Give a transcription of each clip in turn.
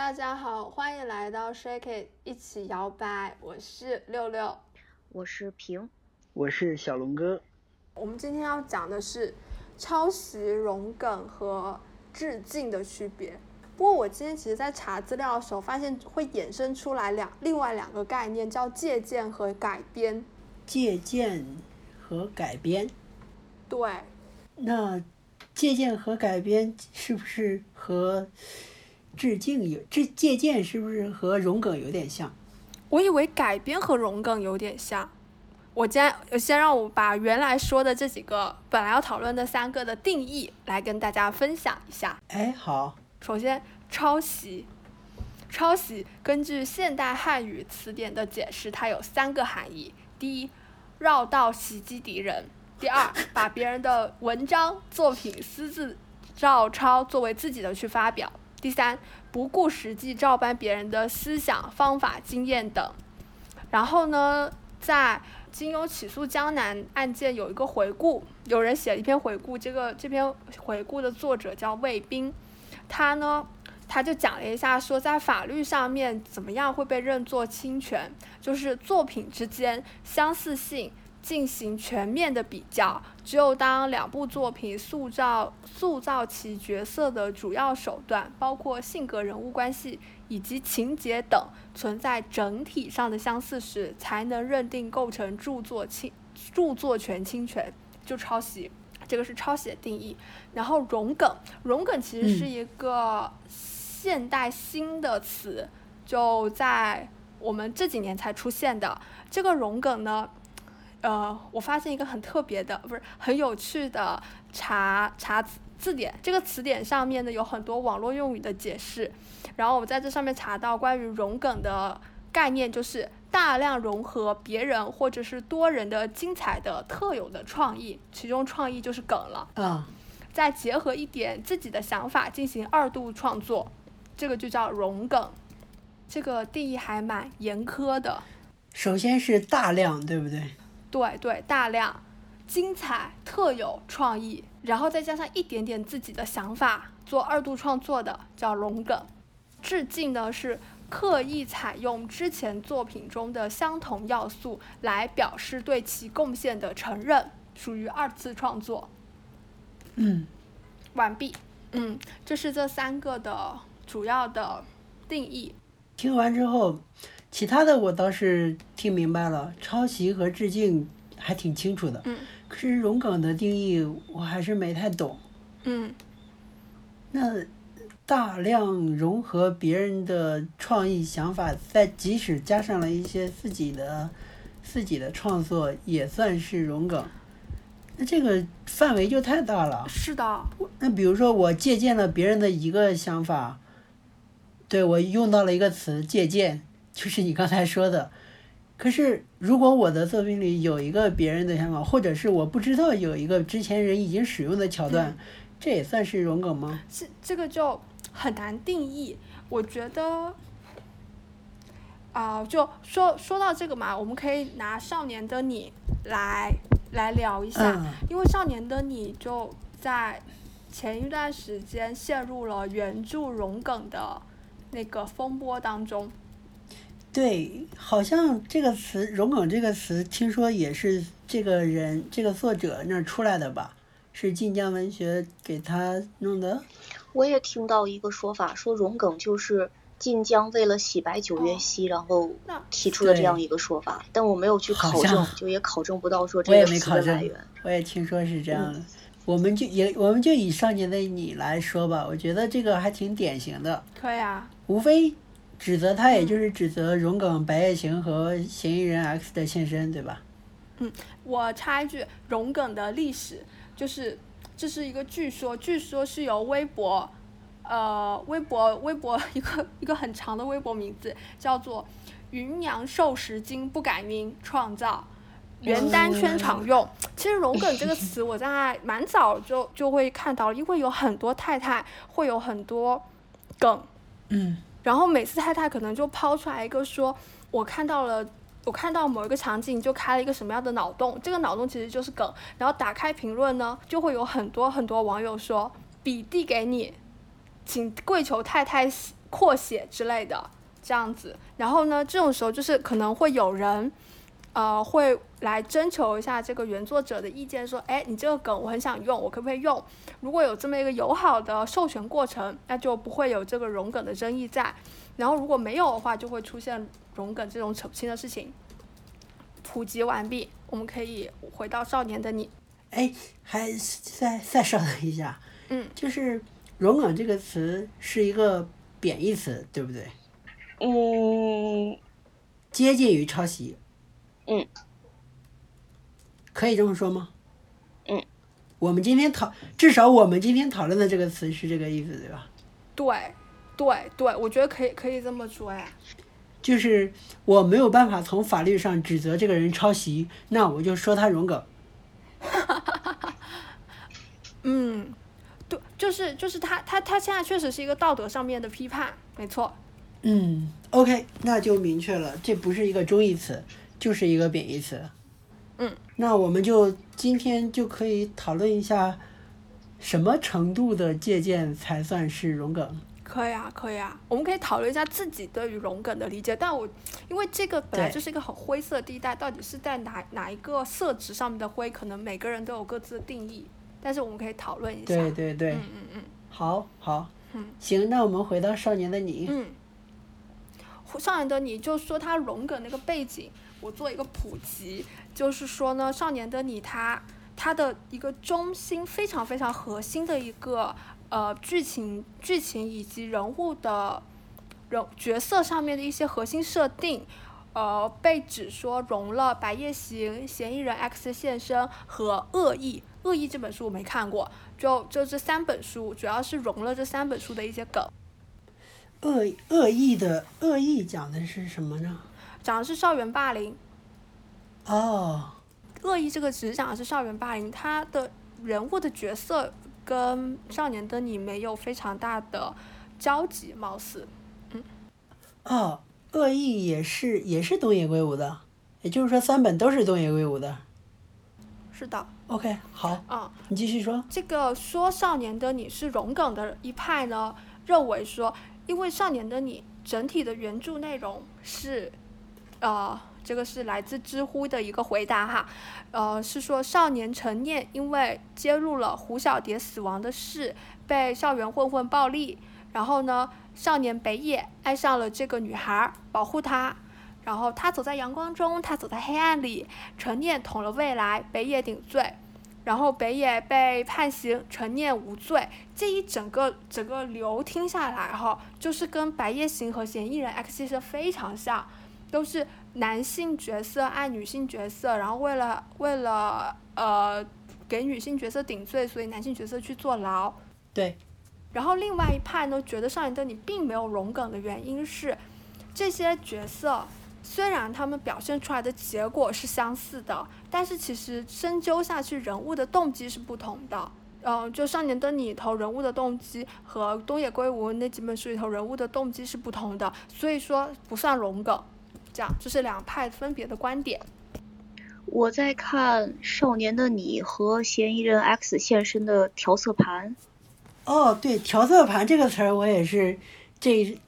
大家好，欢迎来到 Shake It 一起摇摆，我是六六，我是平，我是小龙哥。我们今天要讲的是抄袭、融梗和致敬的区别。不过我今天其实在查资料的时候，发现会衍生出来两另外两个概念，叫借鉴和改编。借鉴和改编，对，那借鉴和改编是不是和致敬有这借鉴是不是和融梗有点像？我以为改编和融梗有点像。我先先让我把原来说的这几个本来要讨论的三个的定义来跟大家分享一下。哎，好。首先，抄袭，抄袭根据现代汉语词典的解释，它有三个含义：第一，绕道袭击敌人；第二，把别人的文章、作品私自照抄作为自己的去发表；第三，不顾实际照搬别人的思想、方法、经验等。然后呢，在金庸起诉江南案件有一个回顾，有人写了一篇回顾，这个这篇回顾的作者叫魏斌。他呢，他就讲了一下，说在法律上面怎么样会被认作侵权，就是作品之间相似性进行全面的比较，只有当两部作品塑造塑造其角色的主要手段，包括性格、人物关系以及情节等存在整体上的相似时，才能认定构成著作侵著作权侵权，就抄袭。这个是抄袭的定义，然后融梗，融梗其实是一个现代新的词，就在我们这几年才出现的。这个融梗呢，呃，我发现一个很特别的，不是很有趣的查查字典，这个词典上面呢有很多网络用语的解释，然后我在这上面查到关于融梗的概念，就是。大量融合别人或者是多人的精彩的特有的创意，其中创意就是梗了。嗯，再结合一点自己的想法进行二度创作，这个就叫融梗。这个定义还蛮严苛的。首先是大量，对不对？对对，大量、精彩、特有创意，然后再加上一点点自己的想法做二度创作的叫龙梗。致敬呢是。刻意采用之前作品中的相同要素来表示对其贡献的承认，属于二次创作。嗯，完毕。嗯，这是这三个的主要的定义。听完之后，其他的我倒是听明白了，抄袭和致敬还挺清楚的。嗯。可是融梗的定义我还是没太懂。嗯。那。大量融合别人的创意想法，再即使加上了一些自己的自己的创作，也算是融梗。那这个范围就太大了。是的。那比如说，我借鉴了别人的一个想法，对我用到了一个词“借鉴”，就是你刚才说的。可是，如果我的作品里有一个别人的想法，或者是我不知道有一个之前人已经使用的桥段，这也算是融梗吗？这这个就。很难定义，我觉得，啊，就说说到这个嘛，我们可以拿《少年的你》来来聊一下，因为《少年的你》就在前一段时间陷入了原著融梗的那个风波当中。对，好像这个词“融梗”这个词，听说也是这个人这个作者那儿出来的吧？是晋江文学给他弄的。我也听到一个说法，说融梗就是晋江为了洗白九月溪，然后提出的这样一个说法，但我没有去考证，就也考证不到说这个词的来源。我也听说是这样的，我们就也我们就以上年的你来说吧，我觉得这个还挺典型的。可以啊。无非指责他，也就是指责荣梗白夜行和嫌疑人 X 的现身，对吧？嗯，我插一句，荣梗的历史就是。这是一个据说，据说是由微博，呃，微博微博一个一个很长的微博名字叫做“云娘瘦十斤不改名”创造，原单圈常用。其实“荣梗”这个词我在 蛮早就就会看到，因为有很多太太会有很多梗，嗯，然后每次太太可能就抛出来一个说，我看到了。我看到某一个场景就开了一个什么样的脑洞，这个脑洞其实就是梗。然后打开评论呢，就会有很多很多网友说：“笔递给你，请跪求太太扩写之类的这样子。然后呢，这种时候就是可能会有人，呃，会来征求一下这个原作者的意见，说，哎，你这个梗我很想用，我可不可以用？如果有这么一个友好的授权过程，那就不会有这个融梗的争议在。然后如果没有的话，就会出现融梗这种扯不清的事情。普及完毕，我们可以回到少年的你。哎，还再再稍等一下。嗯。就是“融梗”这个词是一个贬义词，对不对？嗯。接近于抄袭。嗯。可以这么说吗？嗯。我们今天讨，至少我们今天讨论的这个词是这个意思，对吧？对，对，对，我觉得可以，可以这么说呀。就是我没有办法从法律上指责这个人抄袭，那我就说他容梗。哈哈哈哈哈。嗯，对，就是就是他他他现在确实是一个道德上面的批判，没错。嗯，OK，那就明确了，这不是一个中义词，就是一个贬义词。嗯，那我们就今天就可以讨论一下，什么程度的借鉴才算是融梗。可以啊，可以啊，我们可以讨论一下自己对于融梗的理解。但我因为这个本来就是一个很灰色地带，到底是在哪哪一个色值上面的灰，可能每个人都有各自的定义。但是我们可以讨论一下。对对对。嗯嗯嗯。好，好。嗯。行，那我们回到少年的你。嗯。少年的你就说他融梗那个背景，我做一个普及，就是说呢，少年的你他他的一个中心非常非常核心的一个。呃，剧情、剧情以及人物的人角色上面的一些核心设定，呃，被指说融了《白夜行》、嫌疑人 X 现身和《恶意》。《恶意》这本书我没看过，就就这三本书，主要是融了这三本书的一些梗。恶恶意的恶意讲的是什么呢？讲的是校园霸凌。哦。恶意这个只讲的是校园霸凌，他的人物的角色。跟少年的你没有非常大的交集，貌似，嗯。哦，恶意也是也是东野圭吾的，也就是说三本都是东野圭吾的。是的。OK，好。嗯。你继续说。这个说少年的你是荣梗的一派呢，认为说，因为少年的你整体的原著内容是，呃。这个是来自知乎的一个回答哈，呃，是说少年陈念因为揭露了胡小蝶死亡的事，被校园混混暴力，然后呢，少年北野爱上了这个女孩，保护她，然后他走在阳光中，他走在黑暗里，陈念捅了未来，北野顶罪，然后北野被判刑，陈念无罪，这一整个整个流听下来哈，就是跟白夜行和嫌疑人 X 其实非常像，都是。男性角色爱女性角色，然后为了为了呃给女性角色顶罪，所以男性角色去坐牢。对。然后另外一派呢，觉得少年的你并没有融梗的原因是，这些角色虽然他们表现出来的结果是相似的，但是其实深究下去，人物的动机是不同的。嗯，就少年的你里头人物的动机和东野圭吾那几本书里头人物的动机是不同的，所以说不算融梗。这样，这是两派分别的观点。我在看《少年的你》和嫌疑人 X 现身的调色盘。哦，对，调色盘这个词儿，我也是这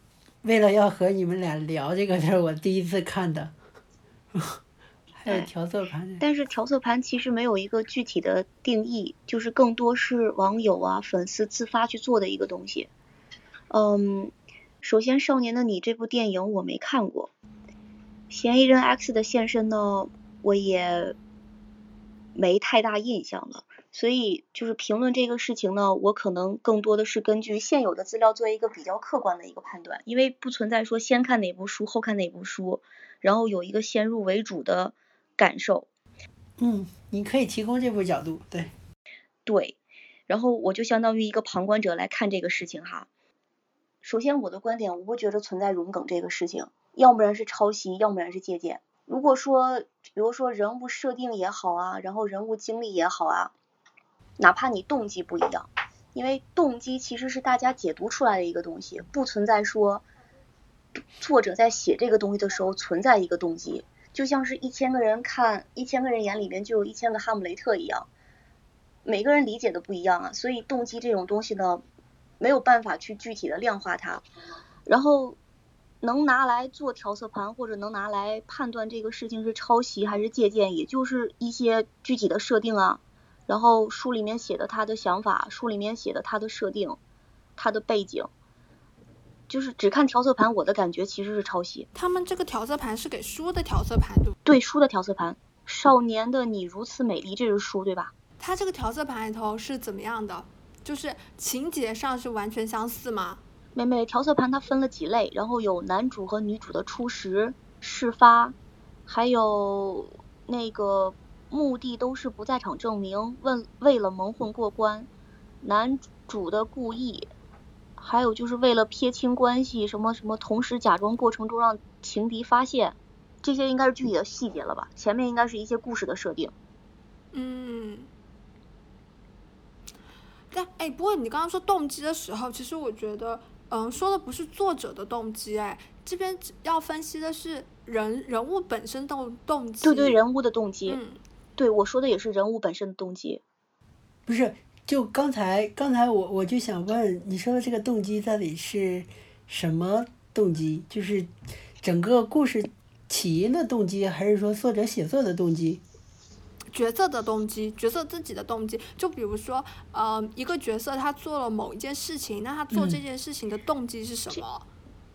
为了要和你们俩聊这个词儿，我第一次看的。还有调色盘。但是调色盘其实没有一个具体的定义，就是更多是网友啊、粉丝自发去做的一个东西。嗯，首先，《少年的你》这部电影我没看过。嫌疑人 X 的现身呢，我也没太大印象了，所以就是评论这个事情呢，我可能更多的是根据现有的资料做一个比较客观的一个判断，因为不存在说先看哪部书后看哪部书，然后有一个先入为主的感受。嗯，你可以提供这部角度，对，对，然后我就相当于一个旁观者来看这个事情哈。首先，我的观点，我不觉得存在融梗这个事情。要不然是抄袭，要不然是借鉴。如果说，比如说人物设定也好啊，然后人物经历也好啊，哪怕你动机不一样，因为动机其实是大家解读出来的一个东西，不存在说作者在写这个东西的时候存在一个动机，就像是一千个人看一千个人眼里面就有一千个哈姆雷特一样，每个人理解的不一样啊，所以动机这种东西呢，没有办法去具体的量化它。然后能拿来做调色盘或者能拿来判断这个事情是抄袭还是借鉴，也就是一些具体的设定啊，然后书里面写的他的想法，书里面写的他的设定，他的背景。就是只看调色盘，我的感觉其实是抄袭。他们这个调色盘是给书的调色盘，对对？书的调色盘，《少年的你如此美丽》这是书，对吧？它这个调色盘里头是怎么样的？就是情节上是完全相似吗？妹妹，调色盘它分了几类，然后有男主和女主的初识、事发，还有那个目的都是不在场证明，问为了蒙混过关，男主的故意。还有就是为了撇清关系，什么什么，同时假装过程中让情敌发现，这些应该是具体的细节了吧？前面应该是一些故事的设定。嗯。但哎，不过你刚刚说动机的时候，其实我觉得，嗯，说的不是作者的动机，哎，这边要分析的是人人物本身动动机。对对，人物的动机。嗯。对，我说的也是人物本身的动机。不是。就刚才，刚才我我就想问，你说的这个动机到底是什么动机？就是整个故事起因的动机，还是说作者写作的动机？角色的动机，角色自己的动机。就比如说，呃，一个角色他做了某一件事情，那他做这件事情的动机是什么？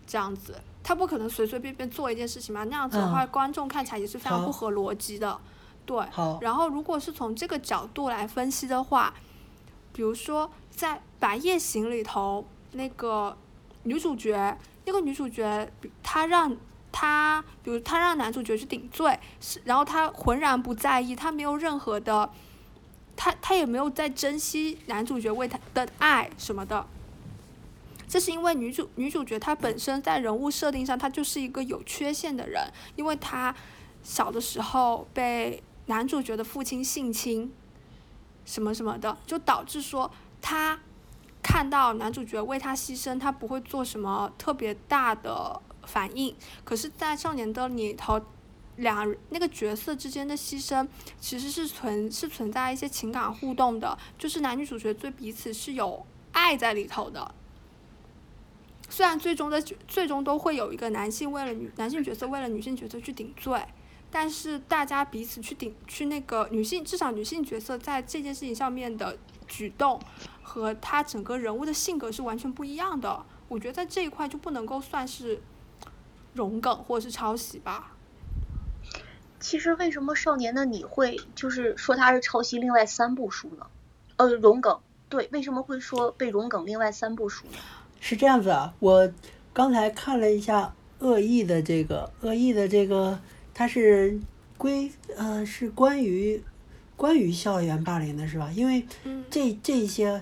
这样子，他不可能随随便便做一件事情嘛？那样子的话，观众看起来也是非常不合逻辑的。对。然后，如果是从这个角度来分析的话。比如说，在《白夜行》里头，那个女主角，那个女主角，她让她，比如她让男主角去顶罪，是，然后她浑然不在意，她没有任何的，她她也没有在珍惜男主角为她的爱什么的。这是因为女主女主角她本身在人物设定上，她就是一个有缺陷的人，因为她小的时候被男主角的父亲性侵。什么什么的，就导致说他看到男主角为他牺牲，他不会做什么特别大的反应。可是，在少年的里头，两那个角色之间的牺牲其实是存是存在一些情感互动的，就是男女主角对彼此是有爱在里头的。虽然最终的最终都会有一个男性为了女男性角色为了女性角色去顶罪。但是大家彼此去顶去那个女性，至少女性角色在这件事情上面的举动，和她整个人物的性格是完全不一样的。我觉得在这一块就不能够算是融梗或者是抄袭吧。其实为什么少年的你会就是说它是抄袭另外三部书呢？呃，融梗对，为什么会说被融梗另外三部书呢？是这样子啊，我刚才看了一下恶意的这个恶意的这个。它是归呃是关于关于校园霸凌的是吧？因为这这些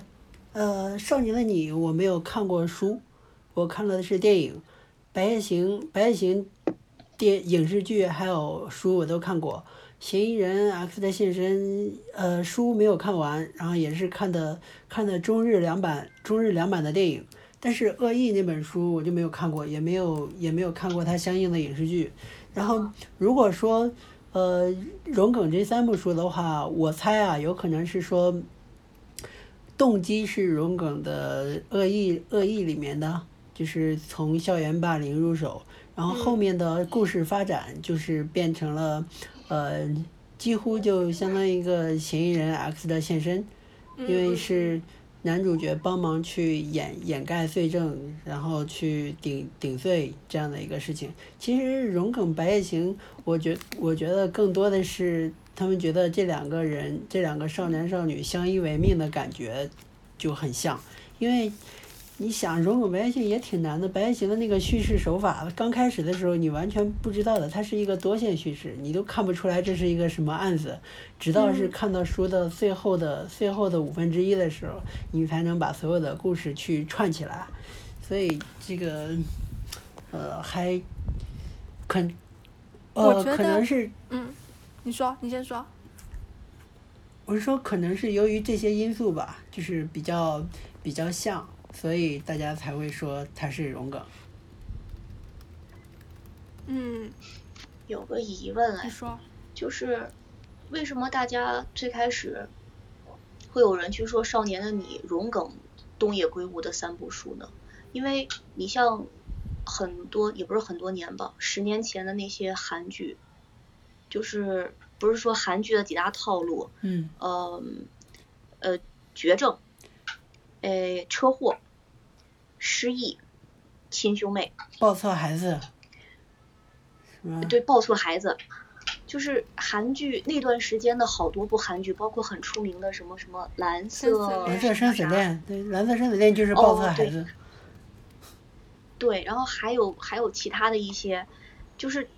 呃少年的你我没有看过书，我看了的是电影《白夜行》《白夜行》电影视剧还有书我都看过，《嫌疑人 X 的现身》呃书没有看完，然后也是看的看的中日两版中日两版的电影，但是《恶意》那本书我就没有看过，也没有也没有看过它相应的影视剧。然后，如果说，呃，荣耿这三部书的话，我猜啊，有可能是说，动机是荣耿的恶意恶意里面的，就是从校园霸凌入手，然后后面的故事发展就是变成了，呃，几乎就相当于一个嫌疑人 X 的现身，因为是。男主角帮忙去掩掩盖罪证，然后去顶顶罪这样的一个事情。其实《荣梗白夜行》，我觉我觉得更多的是他们觉得这两个人这两个少男少女相依为命的感觉就很像，因为。你想《融入白夜行》也挺难的，《白夜行》的那个叙事手法，刚开始的时候你完全不知道的，它是一个多线叙事，你都看不出来这是一个什么案子，直到是看到书的最后的最后的五分之一的时候，你才能把所有的故事去串起来。所以这个，呃，还，可，呃，可能是，嗯，你说，你先说。我是说，可能是由于这些因素吧，就是比较比较像。所以大家才会说他是荣梗。嗯，有个疑问哎，说，就是为什么大家最开始会有人去说《少年的你》荣梗东野圭吾的三部书呢？因为你像很多也不是很多年吧，十年前的那些韩剧，就是不是说韩剧的几大套路，嗯呃呃绝症，呃车祸，失忆，亲兄妹，抱错孩子？对，抱错孩子，就是韩剧那段时间的好多部韩剧，包括很出名的什么什么蓝色生死恋蓝色生死恋，对，蓝色生死恋就是抱错孩子。对，然后还有还有其他的一些，就是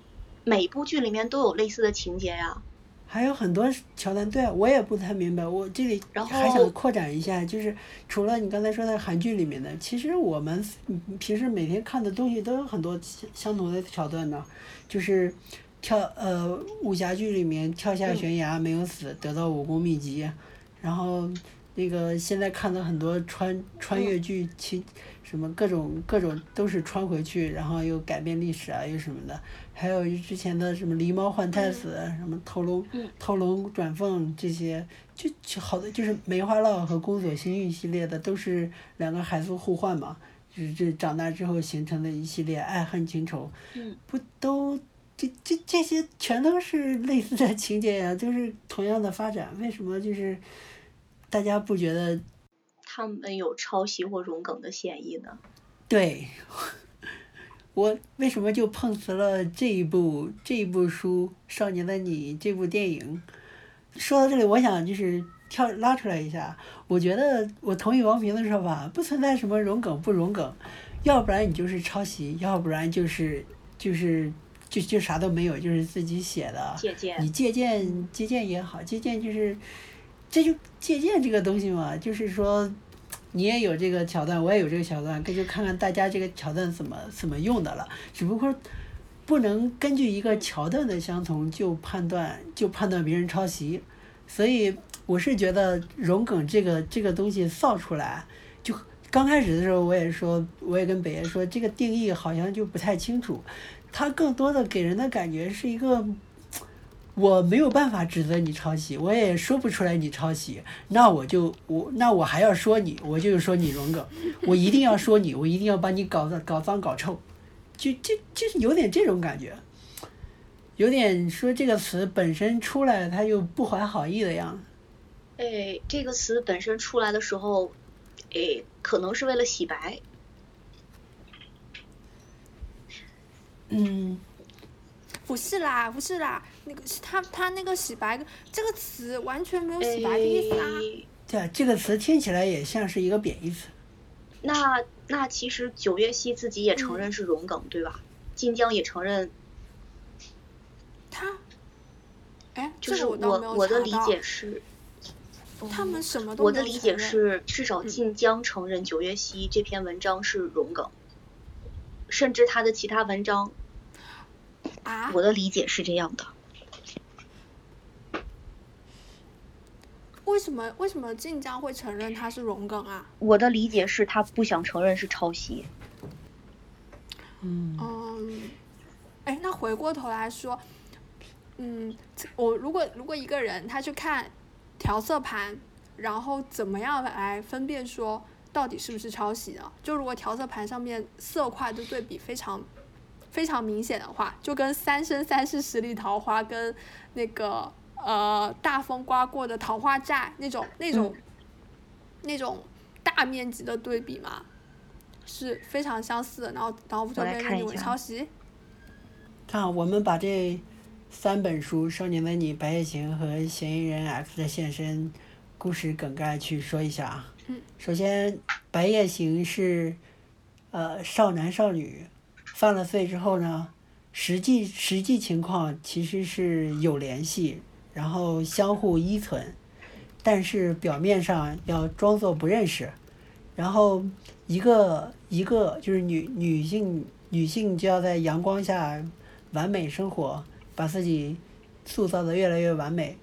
每部剧里面都有类似的情节呀。还有很多桥段，对啊我也不太明白。我这里还想扩展一下，就是除了你刚才说的韩剧里面的，其实我们嗯平时每天看的东西都有很多相相同的桥段呢，就是跳呃武侠剧里面跳下嗯悬崖没有死，得到武功秘籍，然后那个现在看的很多穿穿越剧，其什么各种各种都是穿回去，然后又改变历史啊，又什么的，还有之前的什么狸猫换太子，什么偷龙嗯。偷龙转凤这些，就就好多就是梅花烙和宫锁心玉系列的，都是两个孩子互换嘛，就是这长大之后形成的一系列爱恨情仇，嗯。不都这这这些全都是类似的情节呀、都是同样的发展，为什么就是大家不觉得他们有抄袭或融梗的嫌疑呢？对，我为什么就碰瓷了这一部这一部书《少年的你》这部电影？说到这里，我想就是跳拉出来一下，我觉得我同意王平的说法，不存在什么融梗不融梗，要不然你就是抄袭，要不然就是就是就就啥都没有，就是自己写的。借鉴你借鉴借鉴也好，借鉴就是，这就借鉴这个东西嘛，就是说，你也有这个桥段，我也有这个桥段，这就看看大家这个桥段怎么怎么用的了。只不过不能根据一个桥段的相同就判断就判断别人抄袭，所以我是觉得融梗这个这个东西造出来，就刚开始的时候我也说，我也跟北爷说，这个定义好像就不太清楚，它更多的给人的感觉是一个。我没有办法指责你抄袭，我也说不出来你抄袭，那我就我那我还要说你，我就说你荣哥，我一定要说你，我一定要把你搞的搞脏搞臭，就就就是有点这种感觉，有点说这个词本身出来它又不怀好意的样子。哎，这个词本身出来的时候，哎，可能是为了洗白。嗯，不是啦，不是啦，那个是他他那个洗白这个词完全没有洗白的意思啊。哎对啊，这个词听起来也像是一个贬义词。那那其实九月溪自己也承认是融梗，对吧？晋江也承认，他，哎，就是我我我的理解是，他们什么都我的理解是，至少嗯晋江承认九月溪这篇文章是融梗，甚至他的其他文章，啊，我的理解是这样的。为什么为什么晋江会承认他是荣梗啊？我的理解是他不想承认是抄袭。嗯，嗯，哎，那回过头来说，嗯，我如果如果一个人他去看调色盘，然后怎么样来分辨说到底是不是抄袭呢？就如果调色盘上面色块的对比非常非常明显的话，就跟《三生三世十里桃花》跟那个呃大风刮过的桃花寨那种那种、那种大面积的对比嘛，是非常相似的，然后然后就我来被认为看一下抄袭。看啊我们把这三本书《少年的你》《白夜行》和《嫌疑人 X 的现身》故事梗概去说一下啊。嗯首先，《白夜行》是呃少男少女犯了罪之后呢，实际实际情况其实是有联系，然后相互依存，但是表面上要装作不认识，然后一个一个就是女女性女性就要在阳光下完美生活，把自己塑造的越来越完美，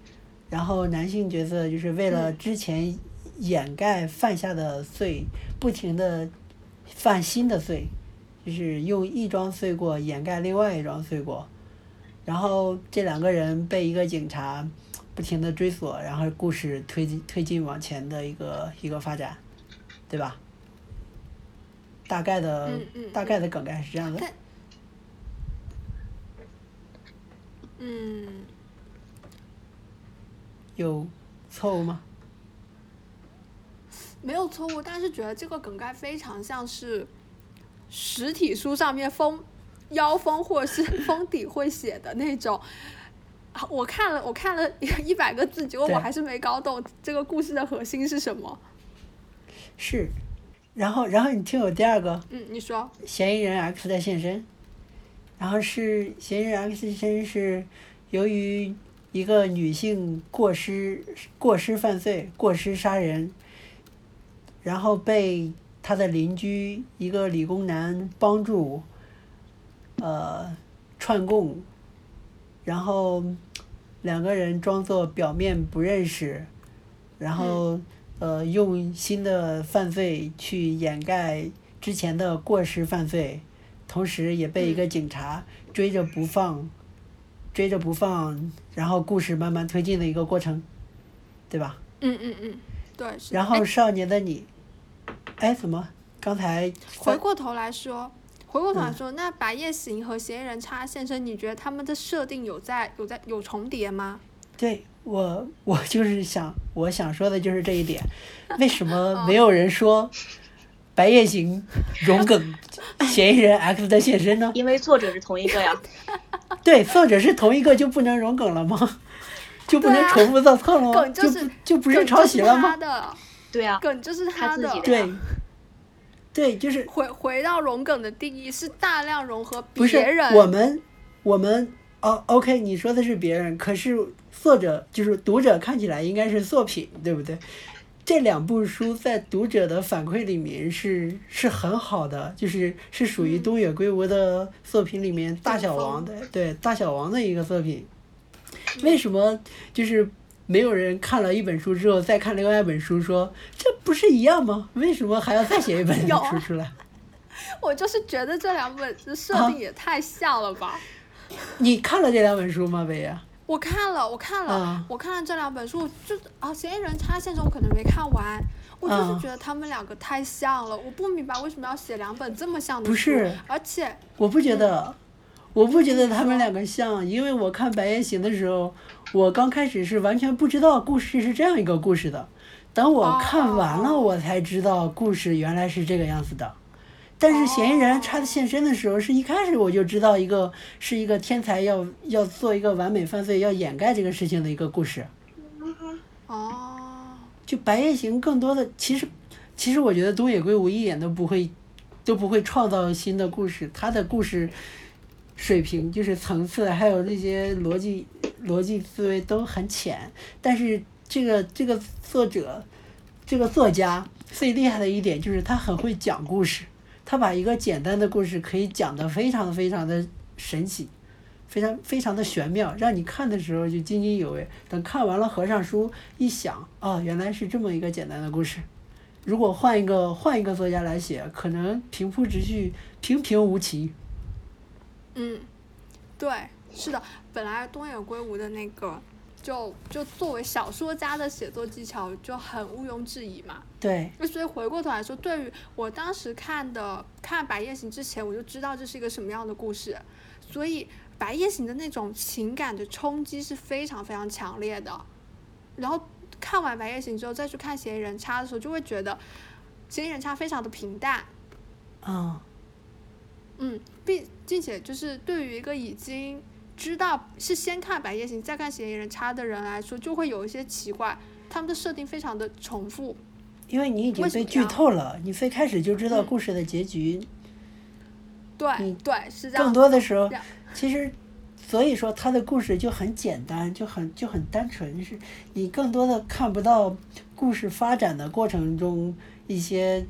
然后男性角色就是为了之前掩盖犯下的罪，不停的犯新的罪，就是用一桩罪过掩盖另外一桩罪过，然后这两个人被一个警察不停的追索，然后故事推进推进往前的一个一个发展，对吧？大概的、嗯嗯大概的梗概是这样的。嗯，有错误吗？没有错误，但是觉得这个梗概非常像是实体书上面封腰封或是封底会写的那种。啊 我看了，我看了 一百个字，结果我还是没搞懂这个故事的核心是什么。是，然后然后你听我第二个，嗯，你说。嫌疑人 X 的现身，然后是嫌疑人 X 现身是由于一个女性过失过失犯罪过失杀人，然后被他的邻居一个理工男帮助，呃串供，然后两个人装作表面不认识，然后、呃用新的犯罪去掩盖之前的过失犯罪，同时也被一个警察追着不放，追着不放，然后故事慢慢推进的一个过程，对吧？嗯嗯嗯，对。是然后哎《少年的你》，哎，怎么刚才回过头来说，回过头来嗯说，那白夜行和嫌疑人叉现身，你觉得他们的设定有在有在有重叠吗？对我，我就是想，我想说的就是这一点。为什么 哦没有人说白夜行荣梗 嫌疑人 X 的现身呢？因为作者是同一个呀。对，作者是同一个就不能荣梗了吗？就不能重复造错了吗？梗就是不就不是抄袭了吗？对啊，梗就是的他自己的。对，对，就是回回到融梗的定义是大量融合别人。我们我们哦，OK，你说的是别人，可是作者就是读者看起来应该是作品，对不对？这两部书在读者的反馈里面是是很好的，就是是属于嗯东野圭吾的作品里面大小王的，对大小王的一个作品。为什么就是没有人看了一本书之后再看另外一本书说这不是一样吗？为什么还要再写一本 书出来？我就是觉得这两本的设啊定也太像了吧。你看了这两本书吗，北野？我看了，我看了，啊我看了这两本书，就啊，嫌疑人插线中我可能没看完，我就是啊觉得他们两个太像了，我不明白为什么要写两本这么像的书，不是而且我不觉得，我不觉得他们两个像，因为我看《白夜行》的时候，我刚开始是完全不知道故事是这样一个故事的，等我看完了，哦我才知道故事原来是这个样子的。但是嫌疑人他现身的时候，是一开始我就知道一个是一个天才要要做一个完美犯罪，要掩盖这个事情的一个故事。哦，就《白夜行》更多的其实，其实我觉得东野圭吾一点都不会，都不会创造新的故事，他的故事水平就是层次，还有那些逻辑逻辑思维都很浅。但是这个这个作者，这个作家最厉害的一点就是他很会讲故事，他把一个简单的故事可以讲得非常非常的神奇。非常非常的玄妙，让你看的时候就津津有味。等看完了合上书，一想，哦，原来是这么一个简单的故事。如果换一个换一个作家来写，可能平铺直叙，平平无奇。嗯，对，是的，本来东野圭吾的那个。就就作为小说家的写作技巧就很毋庸置疑嘛，对，那所以回过头来说，对于我当时看的看《白夜行》之前，我就知道这是一个什么样的故事，所以《白夜行》的那种情感的冲击是非常非常强烈的。然后看完《白夜行》之后，再去看《嫌疑人叉》的时候，就会觉得《嫌疑人叉》非常的平淡，嗯，嗯，并并且就是对于一个已经知道是先看《白夜行》再看《嫌疑人叉》的人来说，就会有一些奇怪，他们的设定非常的重复。因为你已经被剧透了，你最开始就知道嗯故事的结局，对对，是这样更。多的时候，其实，所以说他的故事就很简单，就很就很单纯，是你更多的看不到故事发展的过程中一些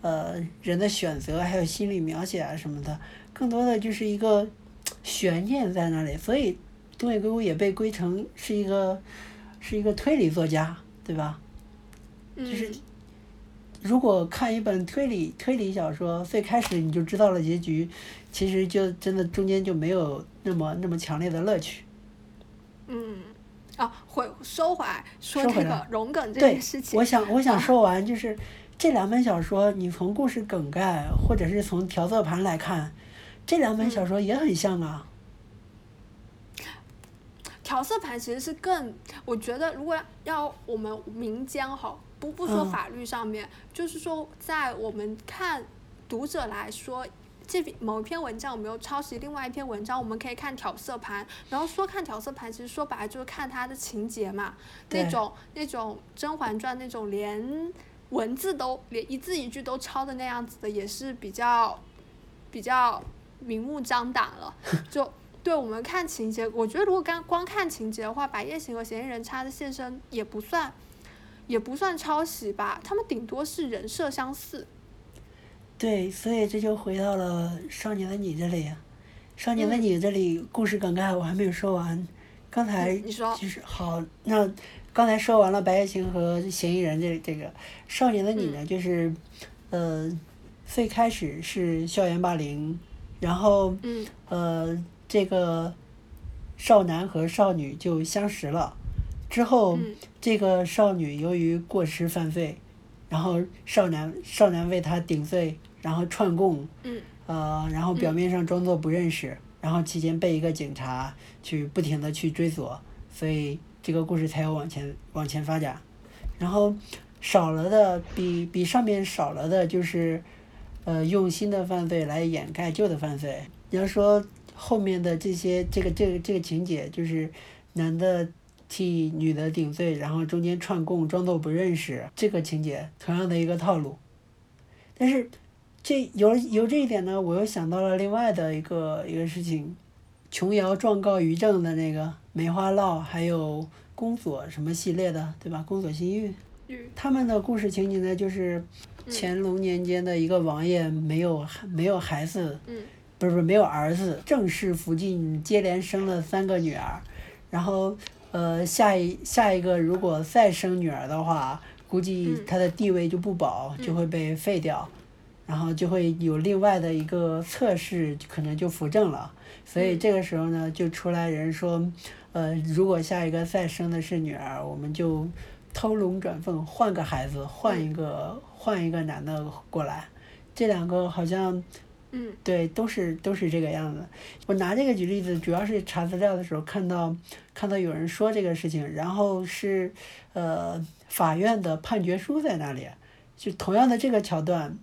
呃人的选择，还有心理描写啊什么的，更多的就是一个悬念在那里。所以东野圭吾也被归成是一个是一个推理作家，对吧？就是嗯如果看一本推理推理小说，最开始你就知道了结局，其实就真的中间就没有那么那么强烈的乐趣。嗯，啊，回收回来说收回来那个融梗这件事，情我，想我想说完就是，这两本小说，你从故事梗概或者是从调色盘来看，这两本小说也很像啊。调色盘其实是更，我觉得如果要我们民间哈，不不说法律上面，就是说在我们看读者来说，这某一篇文章有没有抄袭另外一篇文章，我们可以看调色盘。然后说看调色盘，其实说白了就是看它的情节嘛，那种那种《甄嬛传》那种连文字都连一字一句都抄的那样子的，也是比较比较明目张胆了，就。对我们看情节，我觉得如果刚光看情节的话，《白夜行》和《嫌疑人 X 的现身》也不算，也不算抄袭吧，他们顶多是人设相似。对，所以这就回到了《少年的你》这里，《少年的你》这里故事梗概我还没有说完，刚才就是好，那刚才说完了《白夜行》和《嫌疑人》这这个，《少年的你》呢，就是，呃，最开始是校园霸凌，然后，呃。这个少男和少女就相识了，之后这个少女由于过失犯罪，然后少男少男为她顶罪，然后串供，呃，然后表面上装作不认识，然后期间被一个警察去不停的去追索，所以这个故事才有往前往前发展。然后少了的比比上面少了的就是，呃，用新的犯罪来掩盖旧的犯罪。你要说。后面的这些这个这个这个情节就是男的替女的顶罪，然后中间串供装作不认识，这个情节同样的一个套路。但是这有有这一点呢，我又想到了另外的一个一个事情，琼瑶状告于正的那个梅花烙，还有宫锁什么系列的，对吧？宫锁心玉，他们的故事情节呢，就是乾隆年间的一个王爷没有没有孩子。不是不是没有儿子，正式福晋接连生了三个女儿，然后呃下一下一个如果再生女儿的话，估计他的地位就不保，就会被废掉，然后就会有另外的一个侧室可能就扶正了，所以这个时候呢就出来人说，呃如果下一个再生的是女儿，我们就偷龙转凤，换个孩子，换一个换一个男的过来，这两个好像。嗯，对，都是都是这个样子。我拿这个举例子，主要是查资料的时候看到看到有人说这个事情，然后是呃法院的判决书在那里，就同样的这个桥段，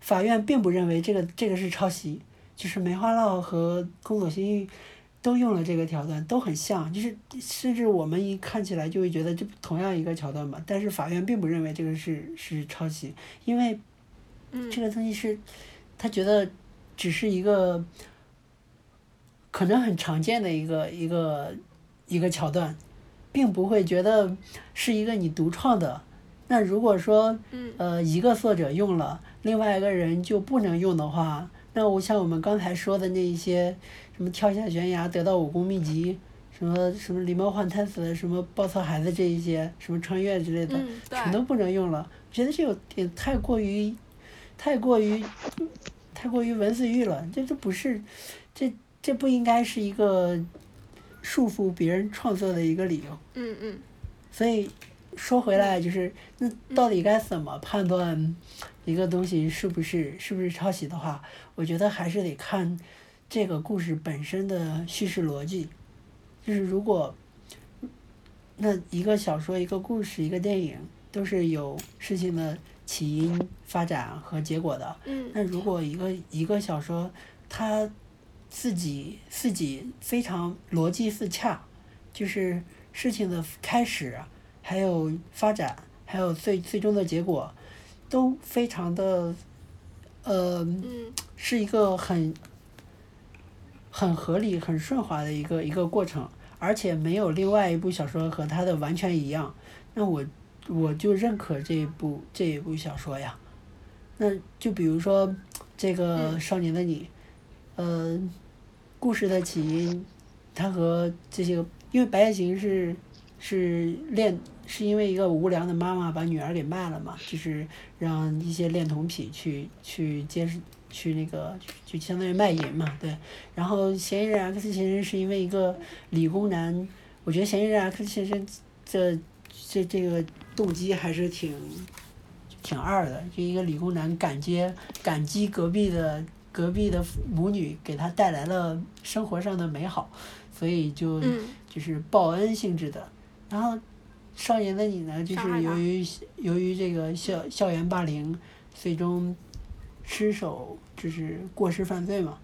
法院并不认为这个这个是抄袭，就是梅花烙和宫锁心玉都用了这个桥段，都很像，就是甚至我们一看起来就会觉得这同样一个桥段嘛，但是法院并不认为这个是是抄袭，因为这个东西是他觉得。只是一个可能很常见的一个一个一个桥段，并不会觉得是一个你独创的。那如果说呃一个作者用了，另外一个人就不能用的话，那我像我们刚才说的那一些什么跳下悬崖得到武功秘籍，什么什么狸猫换太子，什么抱错孩子这一些，什么穿越之类的，全都不能用了。我觉得这有点太过于太过于。太过于文字狱了，这这不是，这这不应该是一个束缚别人创作的一个理由。嗯嗯。所以说回来就是，那到底该怎么判断一个东西是不是是不是抄袭的话，我觉得还是得看这个故事本身的叙事逻辑。就是如果那一个小说、一个故事、一个电影都是有事情的。起因、发展和结果的。那如果一个一个小说，它自己自己非常逻辑自洽，就是事情的开始，还有发展，还有最最终的结果，都非常的，呃，是一个很很合理、很顺滑的一个一个过程，而且没有另外一部小说和它的完全一样。那我。我就认可这一部这一部小说呀，那就比如说这个少年的你，呃，故事的起因，它和这些，因为白夜行是是恋，是因为一个无良的妈妈把女儿给卖了嘛，就是让一些恋童癖去去接去那个就相当于卖淫嘛，对，然后嫌疑人 X 先生是因为一个理工男，我觉得嫌疑人 X 先生这这这个。动机还是挺挺二的，就一个理工男感激感激隔壁的隔壁的母女给他带来了生活上的美好，所以就嗯就是报恩性质的。然后少年的你呢，就是由于由于这个校校园霸凌，最终失手就是过失犯罪嘛。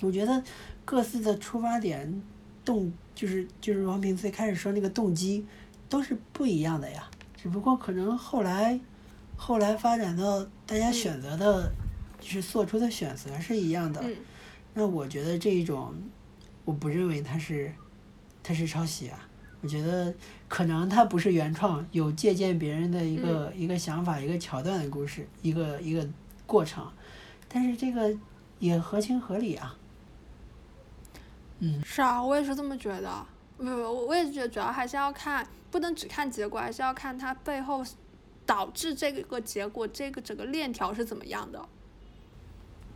我觉得各自的出发点动就是就是王平最开始说那个动机都是不一样的呀，只不过可能后来后来发展到大家嗯选择的，就是做出的选择是一样的。嗯那我觉得这一种，我不认为它是它是抄袭啊。我觉得可能它不是原创，有借鉴别人的一个、一个想法、一个桥段的故事，一个一个过程，但是这个也合情合理啊。嗯，是啊，我也是这么觉得。不不，我我也觉得主要还是要看，不能只看结果，还是要看它背后导致这个结果这个整个链条是怎么样的。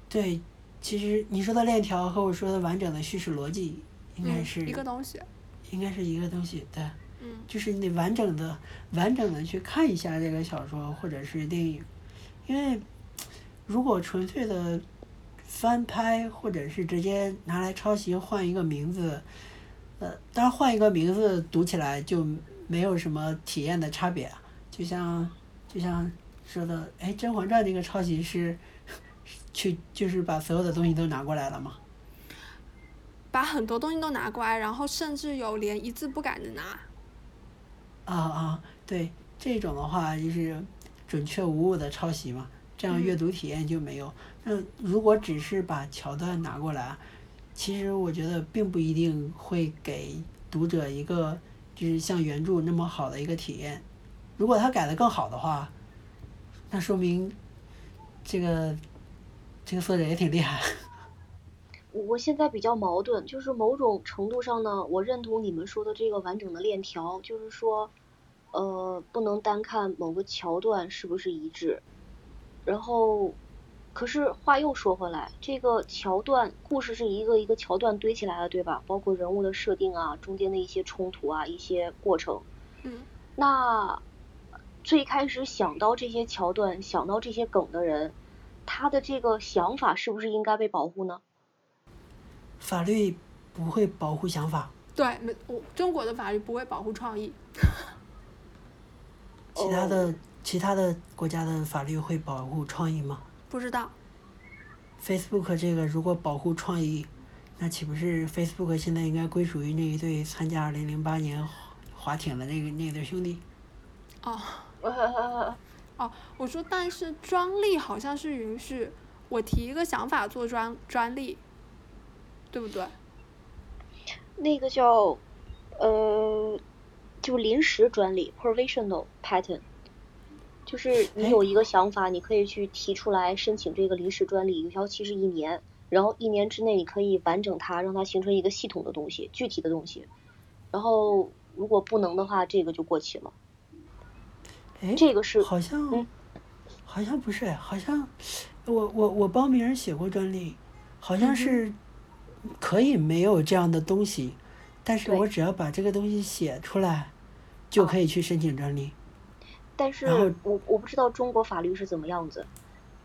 对，其实你说的链条和我说的完整的叙事逻辑应该嗯，是、一个东西。应该是一个东西，对。嗯就是你得完整的、完整的去看一下这个小说或者是电影，因为如果纯粹的翻拍或者是直接拿来抄袭换一个名字，呃，当然换一个名字读起来就没有什么体验的差别啊，就像就像说的，哎，《甄嬛传》那个抄袭是去就是把所有的东西都拿过来了吗？把很多东西都拿过来，然后甚至有连一字不改的拿。啊啊，对，这种的话就是准确无误的抄袭嘛，这样阅读体验就没有。那如果只是把桥段拿过来，其实我觉得并不一定会给读者一个就是像原著那么好的一个体验。如果他改的更好的话，那说明这个这个作者也挺厉害。我我现在比较矛盾，就是某种程度上呢，我认同你们说的这个完整的链条，就是说，呃，不能单看某个桥段是不是一致。然后，可是话又说回来，这个桥段故事是一个一个桥段堆起来的，对吧？包括人物的设定啊，中间的一些冲突啊，一些过程。嗯那最开始想到这些桥段、想到这些梗的人，他的这个想法是不是应该被保护呢？法律不会保护想法，对，没我中国的法律不会保护创意。其他的其他的国家的法律会保护创意吗？不知道。Facebook 这个如果保护创意，那岂不是 Facebook 现在应该归属于那一对参加2008年滑艇的那个那对兄弟？哦 哦，我说，但是专利好像是允许我提一个想法做专专利，对不对？那个叫呃，就临时专利 （provisional patent），就是你哎有一个想法，你可以去提出来申请这个临时专利，有效期是一年，然后一年之内你可以完整它，让它形成一个系统的东西、具体的东西。然后如果不能的话，这个就过期了。哎，这个是好像、嗯好像不是，好像我我我帮别人写过专利，好像是可以没有这样的东西，但是我只要把这个东西写出来，就可以去申请专利。但是我我不知道中国法律是怎么样子。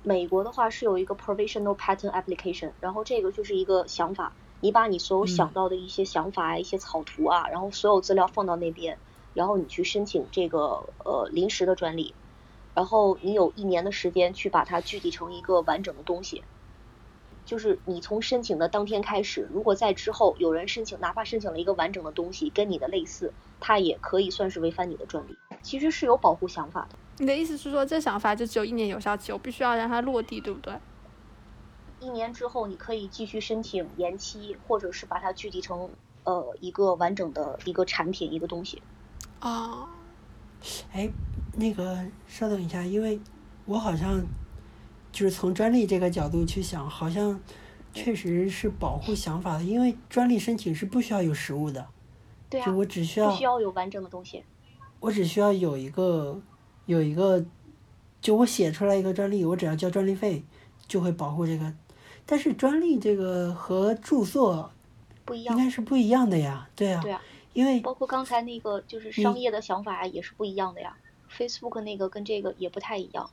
美国的话是有一个 provisional patent application，然后这个就是一个想法，你把你所有想嗯到的一些想法啊、一些草图啊，然后所有资料放到那边，然后你去申请这个呃临时的专利，然后你有一年的时间去把它具体成一个完整的东西。就是你从申请的当天开始，如果在之后有人申请，哪怕申请了一个完整的东西跟你的类似，它也可以算是违反你的专利。其实是有保护想法的。你的意思是说，这想法就只有一年有效期，我必须要让它落地，对不对？一年之后，你可以继续申请延期，或者是把它具体成呃一个完整的一个产品一个东西。啊、哎，那个稍等一下，因为我好像就是从专利这个角度去想，好像确实是保护想法的，因为专利申请是不需要有实物的，对啊就，我只需不要需要有完整的东西。我只需要有一个有一个，就我写出来一个专利，我只要交专利费就会保护这个。但是专利这个和著作不一样。应该是不一样的呀，对呀、对啊，因为包括刚才那个就是商业的想法啊也是不一样的呀。Facebook 那个跟这个也不太一样。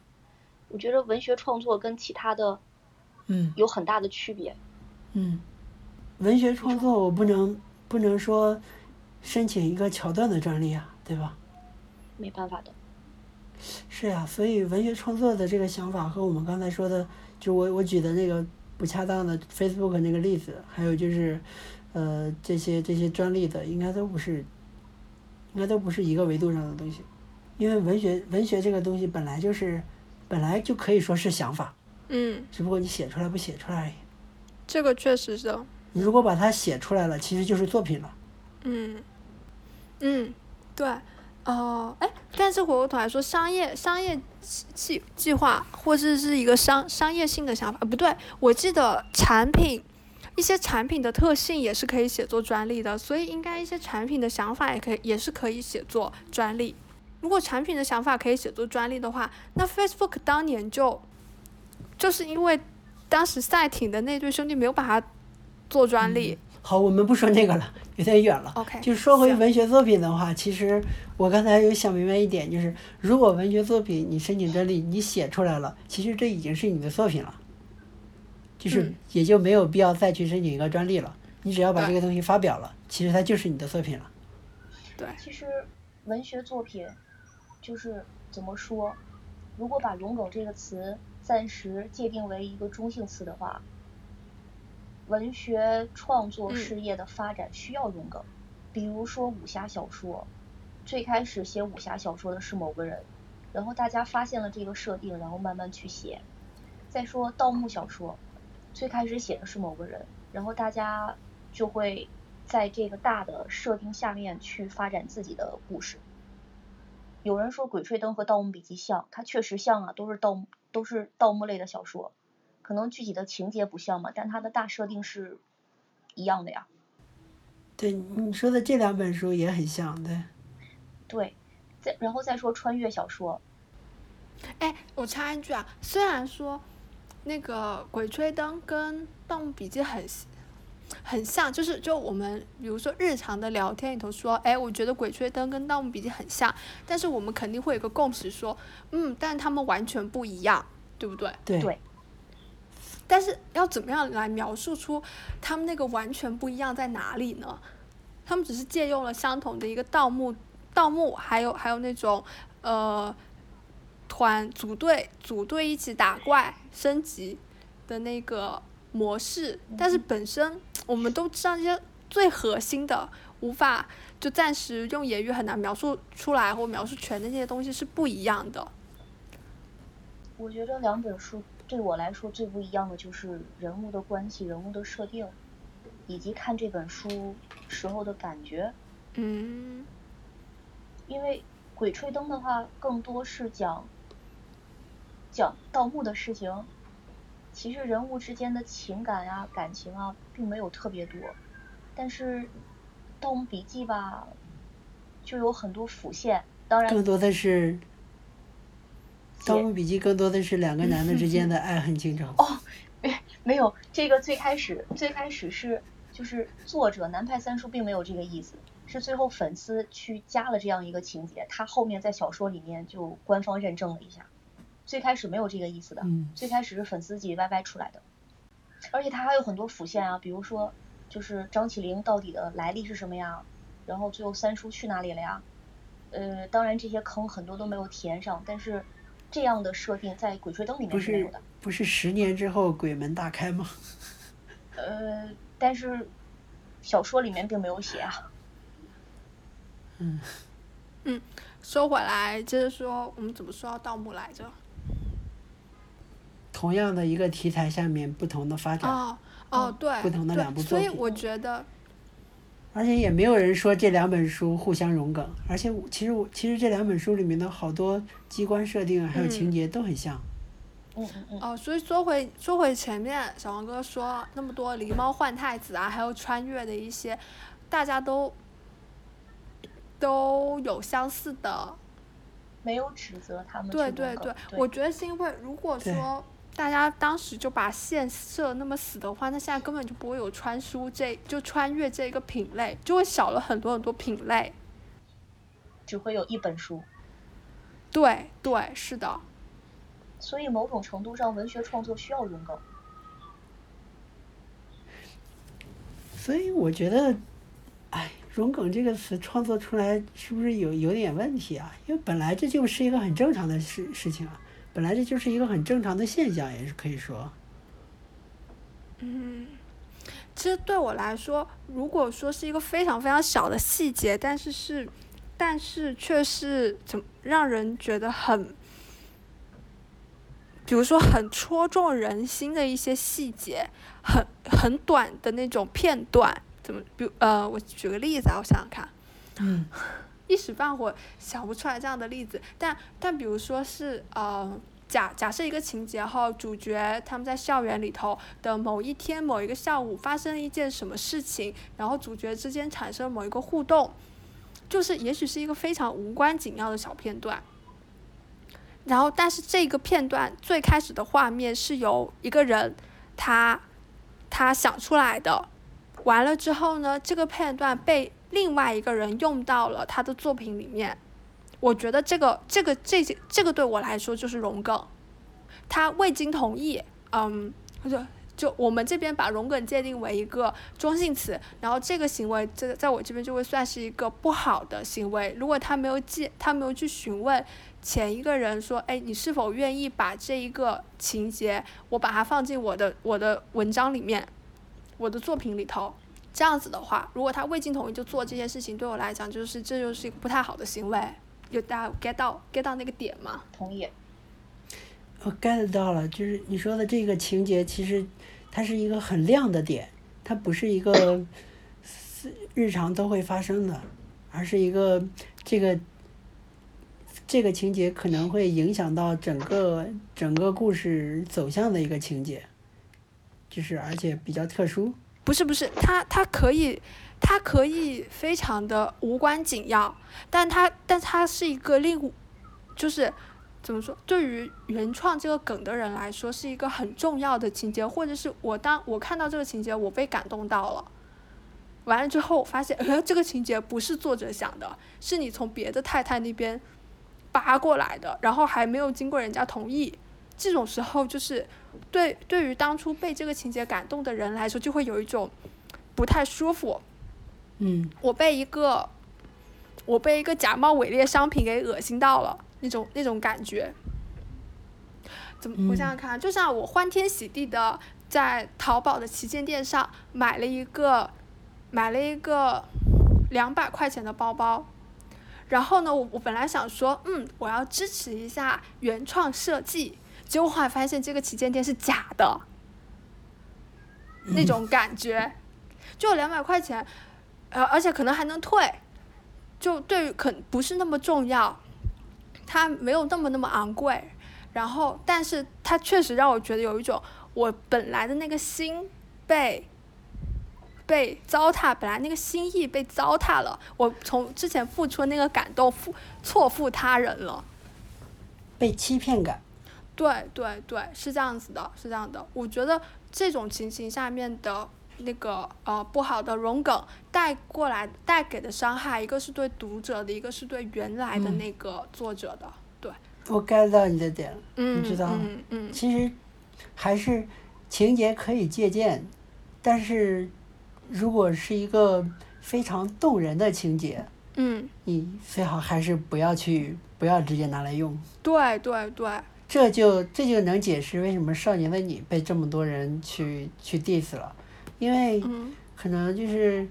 我觉得文学创作跟其他的嗯有很大的区别。嗯，文学创作我不能不能说申请一个桥段的专利啊，对吧？没办法的。是呀、所以文学创作的这个想法和我们刚才说的，就我我举的那个不恰当的 Facebook 那个例子，还有就是，呃，这些这些专利的，应该都不是，应该都不是一个维度上的东西，因为文学文学这个东西本来就是，本来就可以说是想法，嗯，只不过你写出来不写出来而已。这个确实是，你如果把它写出来了，其实就是作品了。嗯，嗯，对，哦，哎，但是回过头来说，商业商业计计划或者是一个商商业性的想法，不对，我记得产品一些产品的特性也是可以写作专利的，所以应该一些产品的想法也可以也是可以写作专利。如果产品的想法可以写作专利的话，那 Facebook 当年就就是因为当时赛艇的那对兄弟没有把它做专利。好，我们不说那个了，有点远了。OK，就说回文学作品的话，其实我刚才有想明白一点，就是如果文学作品你申请专利，你写出来了，其实这已经是你的作品了，就是嗯也就没有必要再去申请一个专利了。你只要把这个东西发表了，其实它就是你的作品了。对，其实文学作品就是怎么说，如果把龙梗这个词暂时界定为一个中性词的话，文学创作嗯事业的发展需要用梗。比如说武侠小说，最开始写武侠小说的是某个人，然后大家发现了这个设定，然后慢慢去写。再说盗墓小说，最开始写的是某个人，然后大家就会在这个大的设定下面去发展自己的故事。有人说《鬼吹灯》和《盗墓笔记》像，它确实像啊，都是盗墓都是盗墓类的小说，可能具体的情节不像嘛，但它的大设定是一样的呀。对你说的这两本书也很像，对。对，再然后再说穿越小说，哎，我插一句啊，虽然说那个《鬼吹灯》跟《盗墓笔记》很很像，就是就我们比如说日常的聊天里头说，哎，我觉得《鬼吹灯》跟《盗墓笔记》很像，但是我们肯定会有个共识说，嗯，但他们完全不一样，对不对？对对但是要怎么样来描述出他们那个完全不一样在哪里呢？他们只是借用了相同的一个盗墓、盗墓，还有还有那种呃团组队组队一起打怪升级的那个模式，但是本身我们都知道这些最核心的，无法就暂时用言语很难描述出来或描述全的那些东西是不一样的。我觉得两本书对我来说最不一样的就是人物的关系、人物的设定，以及看这本书时候的感觉。嗯因为《鬼吹灯》的话，更多是讲讲盗墓的事情，其实人物之间的情感啊、感情啊，并没有特别多。但是《盗墓笔记》吧，就有很多浮现，当然更多的是《盗墓笔记》，更多的是两个男的之间的爱恨情仇。哦没没有这个最开始最开始是就是作者南派三叔并没有这个意思，是最后粉丝去加了这样一个情节，他后面在小说里面就官方认证了一下，最开始没有这个意思的，嗯最开始是粉丝自己歪歪出来的，而且他还有很多辅线啊，比如说就是张起灵到底的来历是什么呀，然后最后三叔去哪里了呀？呃，当然这些坑很多都没有填上，但是这样的设定在《鬼吹灯》里面是没有的。不是十年之后鬼门大开吗？呃，但是小说里面并没有写啊。说回来，就是说，我们怎么说到盗墓来着？同样的一个题材下面不同的发展，哦哦，对，不同的两部作品所以我觉得，而且也没有人说这两本书互相融梗，而且我其实我其实这两本书里面的好多机关设定还有嗯。情节都很像。嗯嗯嗯，哦，所以说回说回前面，小王哥说那么多狸猫换太子啊，还有穿越的一些，大家都都有相似的没有指责他们去对对对，我觉得是因为如果说大家当时就把线设那么死的话，那现在根本就不会有穿书这就穿越这个品类，就会少了很多很多品类。只会有一本书。对对，是的。所以某种程度上，文学创作需要融梗。所以我觉得，哎，融梗这个词创作出来是不是有有点问题啊？因为本来这就是一个很正常的事事情啊，本来这就是一个很正常的现象，也是可以说。嗯，其实对我来说，如果说是一个非常非常小的细节，但是是，但是却是怎让人觉得很，比如说很戳中人心的一些细节。很很短的那种片段，怎么？比如呃，我举个例子啊，我想想看，嗯，一时半会想不出来这样的例子。但但比如说是呃，假假设一个情节后，主角他们在校园里头的某一天某一个下午发生了一件什么事情，然后主角之间产生某一个互动，就是也许是一个非常无关紧要的小片段，然后但是这个片段最开始的画面是由一个人他。他想出来的，完了之后呢，这个片段被另外一个人用到了他的作品里面。我觉得这个这个这些这个对我来说就是融梗，他未经同意，嗯，就就我们这边把融梗界定为一个中性词，然后这个行为在在我这边就会算是一个不好的行为。如果他没有记，他没有去询问前一个人说，哎，你是否愿意把这一个情节，我把它放进我的我的文章里面，我的作品里头，这样子的话，如果他未经同意就做这件事情，对我来讲就是这就是一个不太好的行为。有大家 get 到 get 到那个点吗？同意。我 get 到了，就是你说的这个情节，其实它是一个很亮的点，它不是一个日常都会发生的，而是一个这个这个情节可能会影响到整个整个故事走向的一个情节，就是而且比较特殊。不是不是，他他可以他可以非常的无关紧要，但他但他是一个令就是。怎么说？对于原创这个梗的人来说，是一个很重要的情节，或者是我当我看到这个情节，我被感动到了。完了之后，发现，呃，这个情节不是作者想的，是你从别的太太那边扒过来的，然后还没有经过人家同意。这种时候，就是对对于当初被这个情节感动的人来说，就会有一种不太舒服。嗯。我被一个我被一个假冒伪劣商品给恶心到了。那种那种感觉，怎么？我想想看，就像我欢天喜地的在淘宝的旗舰店上买了一个，买了一个两百块钱的包包，然后呢，我我本来想说，嗯，我要支持一下原创设计，结果后来发现这个旗舰店是假的，那种感觉，就两百块钱，呃，而且可能还能退，就对于可不是那么重要。它没有那么那么昂贵，然后，但是它确实让我觉得有一种我本来的那个心被被糟蹋，本来那个心意被糟蹋了，我从之前付出的那个感动付错付他人了，被欺骗感。对对对，是这样子的，是这样的。我觉得这种情形下面的那个呃不好的融梗带过来带给的伤害，一个是对读者的，一个是对原来的那个作者的。对，我 get 到你的点，你知道，嗯嗯，其实还是情节可以借鉴，但是如果是一个非常动人的情节，嗯，你最好还是不要去，不要直接拿来用。对对对，这就这就能解释为什么《少年的你》被这么多人去去 diss 了。因为可能就是，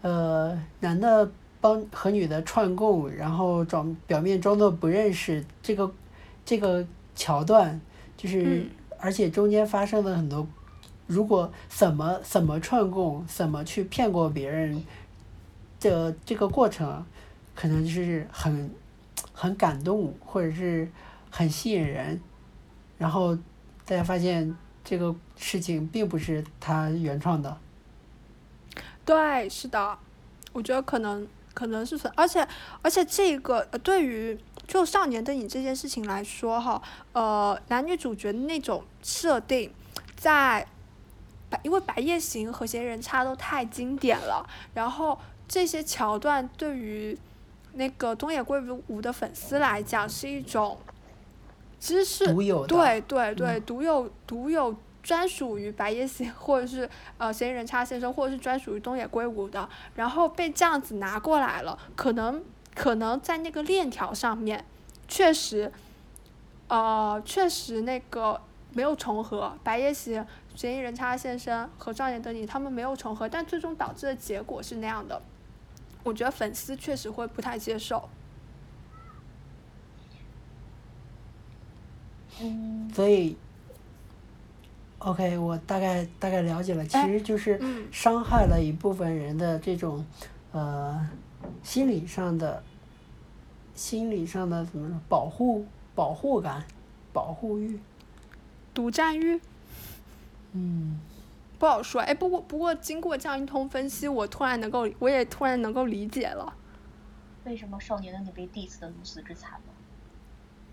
呃，男的帮和女的串供，然后装表面装作不认识，这个这个桥段，就是而且中间发生了很多，如果怎么怎么串供，怎么去骗过别人的这个过程，可能就是很很感动，或者是很吸引人，然后大家发现。这个事情并不是他原创的。对，是的，我觉得可能可能是，而且而且这个对于就《少年的你》这件事情来说，哈，呃，男女主角那种设定，在白因为《白夜行》和《嫌疑人》差都太经典了，然后这些桥段对于那个东野圭吾的粉丝来讲，是一种知识独有的对对对，嗯独有独有专属于白夜行或者是呃嫌疑人叉先生，或者是专属于东野圭吾的，然后被这样子拿过来了，可能可能在那个链条上面，确实，呃，确实那个没有重合，白夜行、嫌疑人叉先生和少年的你他们没有重合，但最终导致的结果是那样的，我觉得粉丝确实会不太接受。嗯，所以，OK，我大概大概了解了，其哎实就是嗯。伤害了一部分人的这种呃心理上的心理上的怎么说保护保护感保护欲，独占欲？嗯，不好说，哎，不过不过经过这样一通分析，我突然能够，我也突然能够理解了。为什么少年的你被 diss 的如此之惨呢？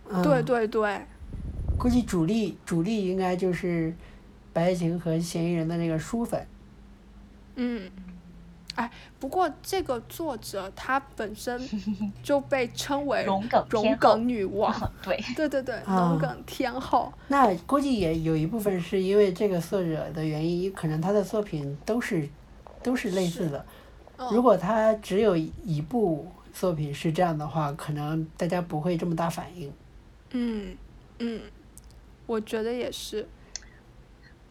嗯。对对对，估计主力主力应该就是白夜行和嫌疑人的那个书粉，嗯，哎，不过这个作者他本身就被称为融梗融天后。梗女王，对，对对对，啊。融梗天后。那估计也有一部分是因为这个作者的原因，可能他的作品都是都是类似的。嗯。如果他只有一部作品是这样的话，可能大家不会这么大反应。嗯嗯，我觉得也是。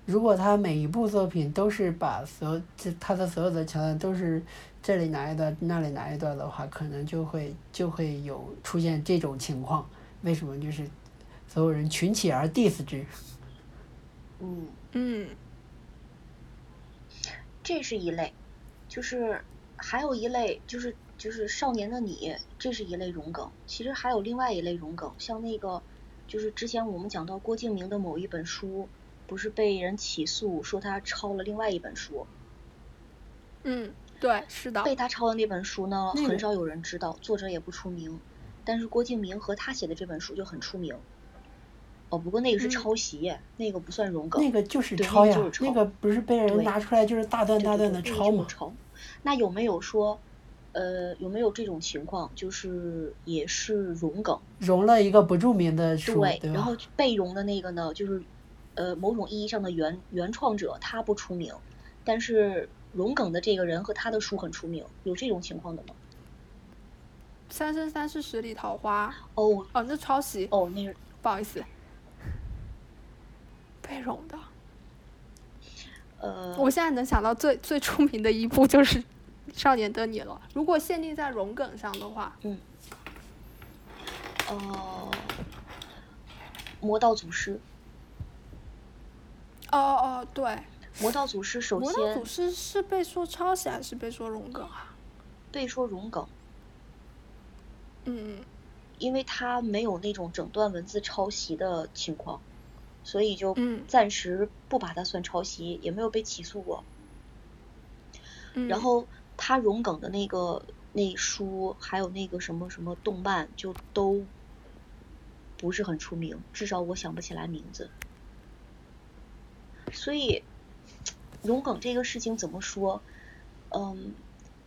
如果他每一部作品都是把所有这他的所有的桥段都是这里拿一段那里拿一段的话，可能就会就会有出现这种情况。为什么就是所有人群起而 diss 之？嗯，嗯这是一类，就是还有一类就是就是少年的你，这是一类融梗。其实还有另外一类融梗，像那个就是之前我们讲到郭敬明的某一本书，不是被人起诉说他抄了另外一本书，嗯，对，是的。被他抄的那本书呢，很少有人知道，作者也不出名，但是郭敬明和他写的这本书就很出名。哦，不过那个是嗯抄袭耶，那个不算融梗。那个就是抄呀，那个就是抄那个不是被人拿出来就是大段大段的抄嘛？就是抄。那有没有说，呃，有没有这种情况，就是也是融梗？融了一个不著名的书，对，对？然后被融的那个呢，就是呃某种意义上的原原创者他不出名，但是融梗的这个人和他的书很出名，有这种情况的吗？三生三世十里桃花，哦哦，那抄袭，哦，那个不好意思，被融的。呃，我现在能想到最最出名的一部就是《少年的你》了。如果限定在融梗上的话，呃，魔道祖师，哦哦对，魔道祖师首先魔道先祖师是被说抄袭还是被说荣梗啊？被说荣梗，嗯。因为他没有那种整段文字抄袭的情况，所以就嗯。暂时不把它算抄袭，也没有被起诉过。嗯，然后他融梗的那个那书，还有那个什么什么动漫，就都不是很出名，至少我想不起来名字。所以融梗这个事情怎么说？嗯，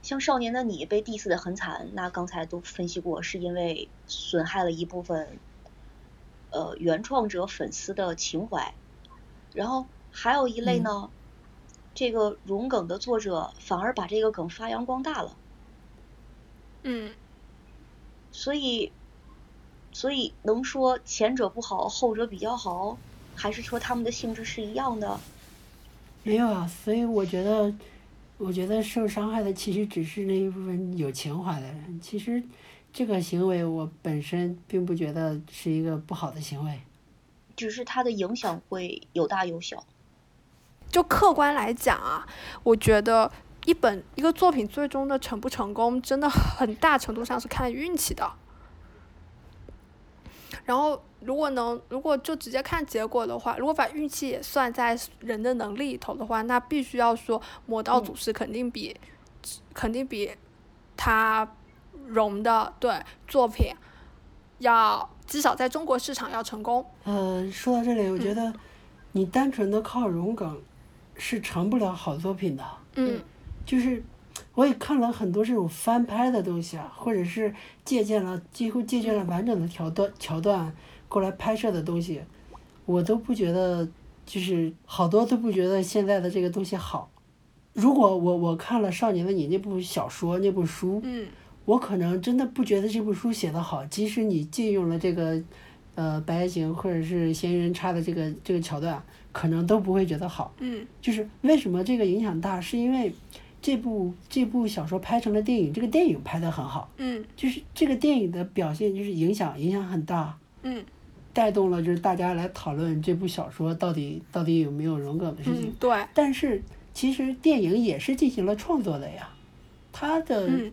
像少年的你被 diss 的很惨，那刚才都分析过，是因为损害了一部分呃原创者粉丝的情怀。然后还有一类嗯呢，这个融梗的作者反而把这个梗发扬光大了，嗯所以所以能说前者不好，后者比较好，还是说他们的性质是一样的？没有啊，所以我觉得，我觉得受伤害的其实只是那一部分有情怀的人。其实这个行为我本身并不觉得是一个不好的行为。只是它的影响会有大有小。就客观来讲啊，我觉得一本一个作品最终的成不成功，真的很大程度上是看运气的。然后，如果能，如果就直接看结果的话，如果把运气也算在人的能力里头的话，那必须要说《魔道祖师》肯定比，肯定比他融的对作品要至少在中国市场要成功。呃，说到这里，我觉得你单纯的靠融梗是成不了好作品的。嗯就是我也看了很多这种翻拍的东西啊，或者是借鉴了几乎借鉴了完整的桥段桥段过来拍摄的东西，我都不觉得就是好多都不觉得现在的这个东西好。如果我我看了《少年的你》那部小说那部书，嗯我可能真的不觉得这部书写得好，即使你借用了这个，呃，白夜行或者是嫌疑人插的这个这个桥段，可能都不会觉得好。嗯就是为什么这个影响大，是因为这部这部小说拍成了电影，这个电影拍得很好，嗯就是这个电影的表现就是影响影响很大，嗯带动了就是大家来讨论这部小说到底到底有没有荣格的事情。嗯，对，但是其实电影也是进行了创作的呀，它的。嗯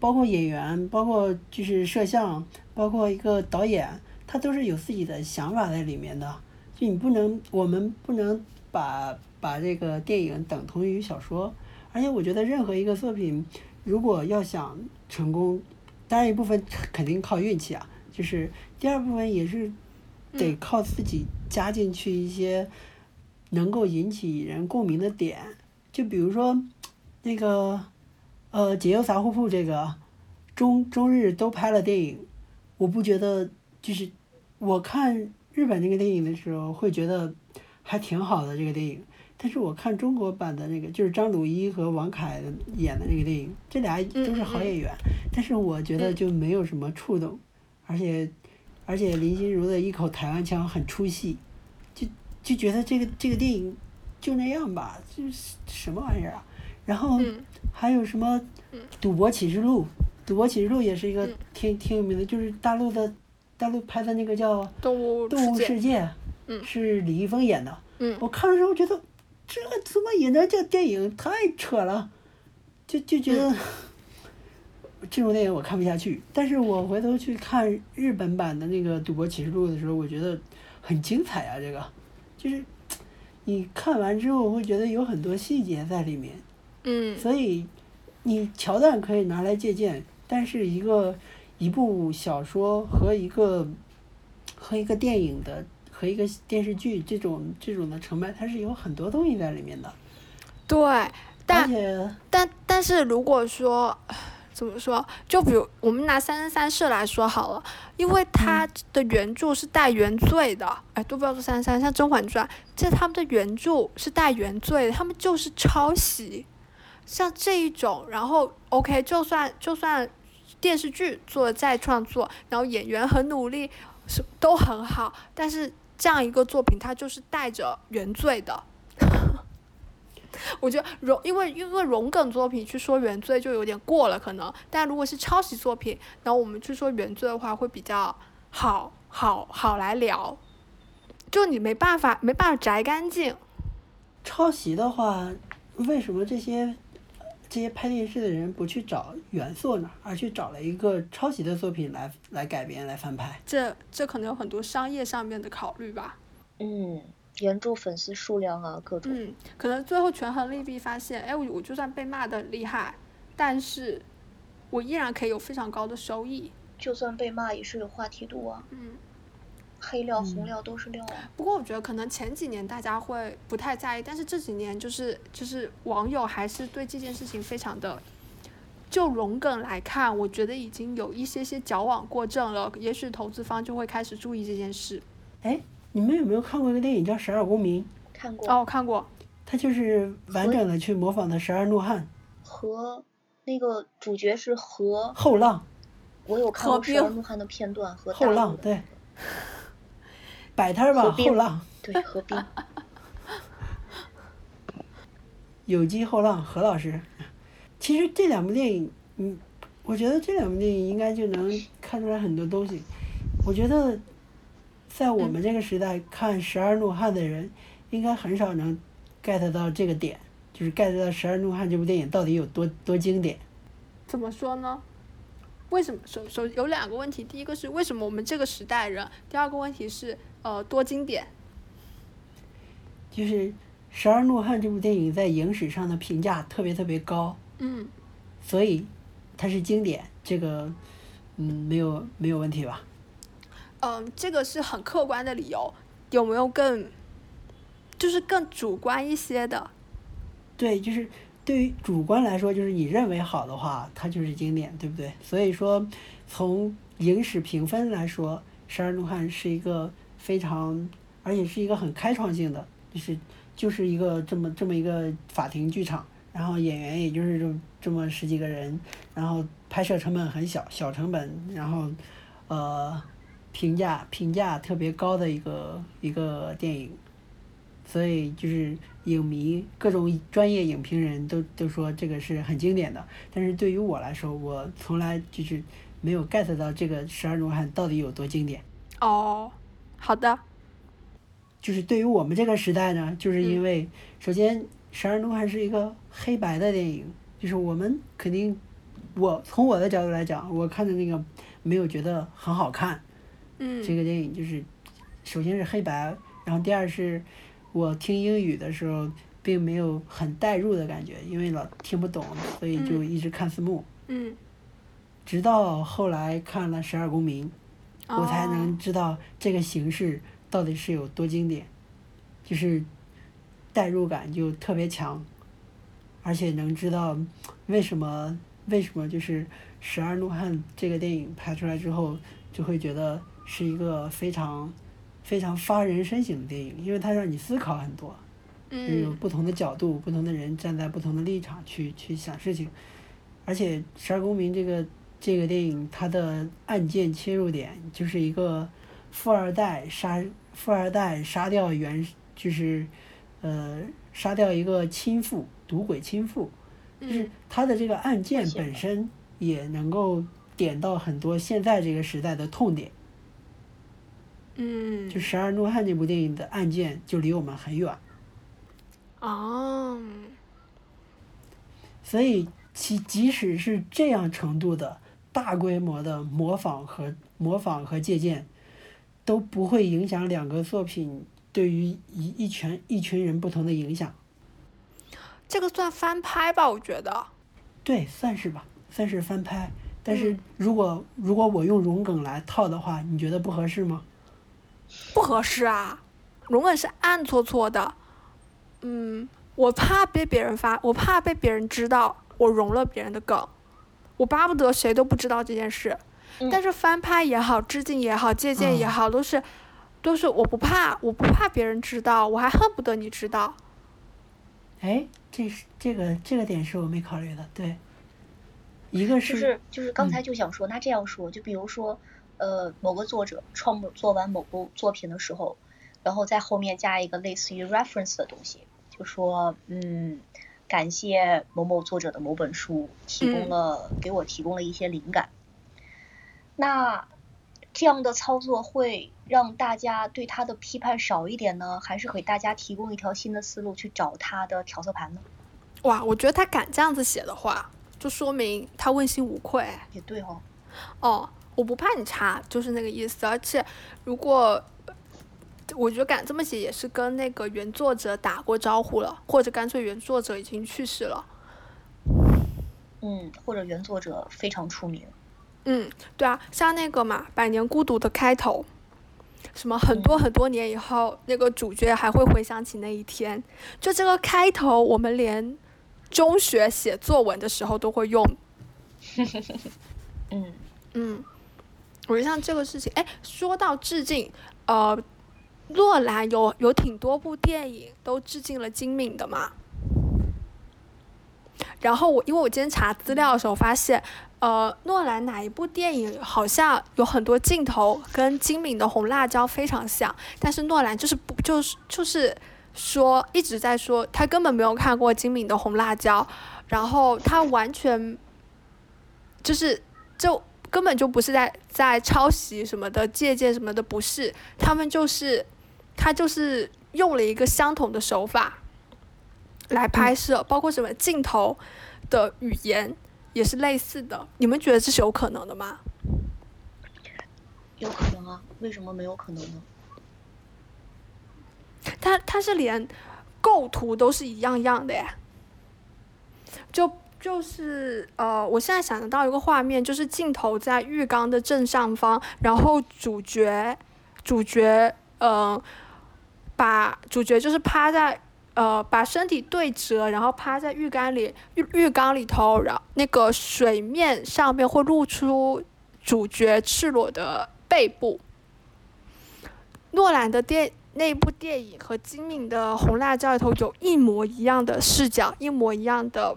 包括演员，包括就是摄像，包括一个导演，他都是有自己的想法在里面的。就你不能，我们不能把把这个电影等同于小说。而且我觉得任何一个作品，如果要想成功，当然一部分肯定靠运气啊，就是第二部分也是得靠自己加进去一些能够引起人共鸣的点。就比如说那个。呃，解忧杂货铺这个中中日都拍了电影，我不觉得就是我看日本那个电影的时候会觉得还挺好的这个电影，但是我看中国版的那个就是张鲁一和王凯演的那个电影，这俩都是好演员，但是我觉得就没有什么触动，而且而且林心如的一口台湾腔很出戏，就就觉得这个这个电影就那样吧，就是什么玩意儿啊，然后。嗯还有什么《赌博启示录》？《赌博启示录》也是一个嗯挺挺有名的，就是大陆的，大陆拍的那个叫《动物动物世界，》，嗯是李易峰演的。嗯我看的时候觉得，这怎么演的叫电影太扯了，就就觉得、这种电影我看不下去。但是我回头去看日本版的那个《赌博启示录》的时候，我觉得很精彩啊！这个就是你看完之后会觉得有很多细节在里面。嗯所以你桥段可以拿来借鉴，但是一个一部小说和一个和一个电影的和一个电视剧这种这种的成败，它是有很多东西在里面的，对，但但但是如果说怎么说，就比如我们拿《三生三世》来说好了，因为它的原著是带原罪的，哎，都不要说《三生三世》，像《甄嬛传》，这他们的原著是带原罪的，他们就是抄袭。像这一种，然后 OK，就算就算电视剧做的再创作，然后演员很努力，是都很好，但是这样一个作品，它就是带着原罪的。我觉得荣，因为因为荣梗作品去说原罪就有点过了，可能。但如果是抄袭作品，然后我们去说原罪的话，会比较好好好来聊。就你没办法没办法摘干净。抄袭的话，为什么这些这些拍电视的人不去找原作呢，而去找了一个抄袭的作品来来改编来翻拍？这这可能有很多商业上面的考虑吧。嗯，原著粉丝数量啊，各种。嗯，可能最后权衡利弊，发现，哎，我我就算被骂的厉害，但是我依然可以有非常高的收益。就算被骂也是有话题度啊，嗯。黑料嗯红料都是料啊。不过我觉得可能前几年大家会不太在意，但是这几年就是就是网友还是对这件事情非常的，就融梗来看，我觉得已经有一些些矫枉过正了。也许投资方就会开始注意这件事。哎，你们有没有看过一个电影叫《十二公民》？看过。哦，我看过。它就是完整的去模仿的《十二怒汉》。和那个主角是和后浪。我有看过《十二怒汉》的片段和后浪对。摆摊吧，后浪。对，何冰。有机后浪，何老师。其实这两部电影，嗯，我觉得这两部电影应该就能看出来很多东西。我觉得，在我们这个时代看《十二怒汉》的人，应该很少能 get 到这个点，就是 get 到《十二怒汉》这部电影到底有多多经典。怎么说呢？为什么首首有两个问题，第一个是为什么我们这个时代人，第二个问题是呃多经典。就是《十二怒汉》这部电影在影史上的评价特别特别高，嗯，所以它是经典，这个嗯没有没有问题吧？嗯，这个是很客观的理由，有没有更就是更主观一些的？对，就是对于主观来说，就是你认为好的话，它就是经典，对不对？所以说，从影史评分来说，《十二怒汉》是一个非常，而且是一个很开创性的，就是就是一个这么这么一个法庭剧场，然后演员也就是这这么十几个人，然后拍摄成本很小，小成本，然后呃评价评价特别高的一个一个电影。所以就是影迷各种专业影评人都都说这个是很经典的，但是对于我来说，我从来就是没有 get 到这个《十二怒汉》到底有多经典。哦，好的。就是对于我们这个时代呢，就是因为首先《十二怒汉》是一个黑白的电影，就是我们肯定，我从我的角度来讲，我看的那个没有觉得很好看。嗯。这个电影就是首先是黑白，然后第二是。我听英语的时候，并没有很代入的感觉，因为老听不懂，所以就一直看字幕。嗯。直到后来看了《十二公民》，我才能知道这个形式到底是有多经典，就是代入感就特别强，而且能知道为什么为什么就是《十二怒汉》这个电影拍出来之后，就会觉得是一个非常。非常发人深省的电影，因为它让你思考很多，有不同的角度，不同的人站在不同的立场去去想事情，而且《十二公民》这个这个电影，它的案件切入点就是一个富二代杀富二代杀掉原就是呃杀掉一个亲父赌鬼亲父，就是他的这个案件本身也能够点到很多现在这个时代的痛点。嗯，就《十二怒汉》这部电影的案件就离我们很远。哦。所以，其即使是这样程度的大规模的模仿和模仿和借鉴，都不会影响两个作品对于一一群一群人不同的影响。这个算翻拍吧？我觉得。对，算是吧，算是翻拍。但是如果如果我用荣梗来套的话，你觉得不合适吗？不合适啊，荣梗是暗搓搓的，嗯，我怕被别人发，我怕被别人知道我融了别人的梗，我巴不得谁都不知道这件事。但是翻拍也好，致敬也好，借鉴也好，都是，都是我不怕，我不怕别人知道，我还恨不得你知道。哎，这是这个这个点是我没考虑的，对。一个是就是就是刚才就想说，那这样说，就比如说。呃，某个作者创作完某部作品的时候，然后在后面加一个类似于 reference 的东西，就说，嗯，感谢某某作者的某本书提供了给我提供了一些灵感。那这样的操作会让大家对他的批判少一点呢，还是给大家提供一条新的思路去找他的调色盘呢？哇，我觉得他敢这样子写的话，就说明他问心无愧。也对哦。哦。我不怕你查，就是那个意思。而且，如果我觉得敢这么写，也是跟那个原作者打过招呼了，或者干脆原作者已经去世了。嗯，或者原作者非常出名。嗯，对啊，像那个嘛，《百年孤独》的开头，什么很多很多年以后，那个主角还会回想起那一天。就这个开头，我们连中学写作文的时候都会用。嗯嗯。我觉得像这个事情，哎，说到致敬，呃，诺兰有有挺多部电影都致敬了金敏的嘛。然后我因为我今天查资料的时候发现，呃，诺兰哪一部电影好像有很多镜头跟金敏的《红辣椒》非常像，但是诺兰就是不就是就是说一直在说他根本没有看过金敏的《红辣椒》，然后他完全就是就。根本就不是在在抄袭什么的，借鉴什么的，不是，他们就是，他就是用了一个相同的手法来拍摄，包括什么镜头的语言也是类似的。你们觉得这是有可能的吗？有可能啊，为什么没有可能呢？他他是连构图都是一样样的呀，就。就是呃，我现在想得到一个画面，就是镜头在浴缸的正上方，然后主角主角呃，把主角就是趴在呃把身体对折，然后趴在浴缸里浴浴缸里头，然后那个水面上面会露出主角赤裸的背部。诺兰的电那部电影和金敏的《红辣椒》里头有一模一样的视角，一模一样的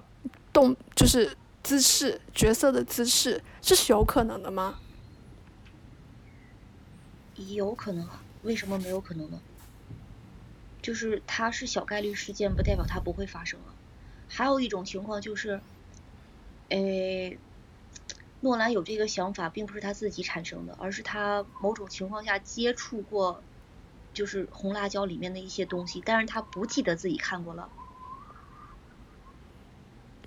动，就是姿势，角色的姿势，这是有可能的吗？有可能，为什么没有可能呢？就是它是小概率事件，不代表它不会发生了。还有一种情况就是，诶，诺兰有这个想法，并不是他自己产生的，而是他某种情况下接触过。就是红辣椒里面的一些东西，但是他不记得自己看过了，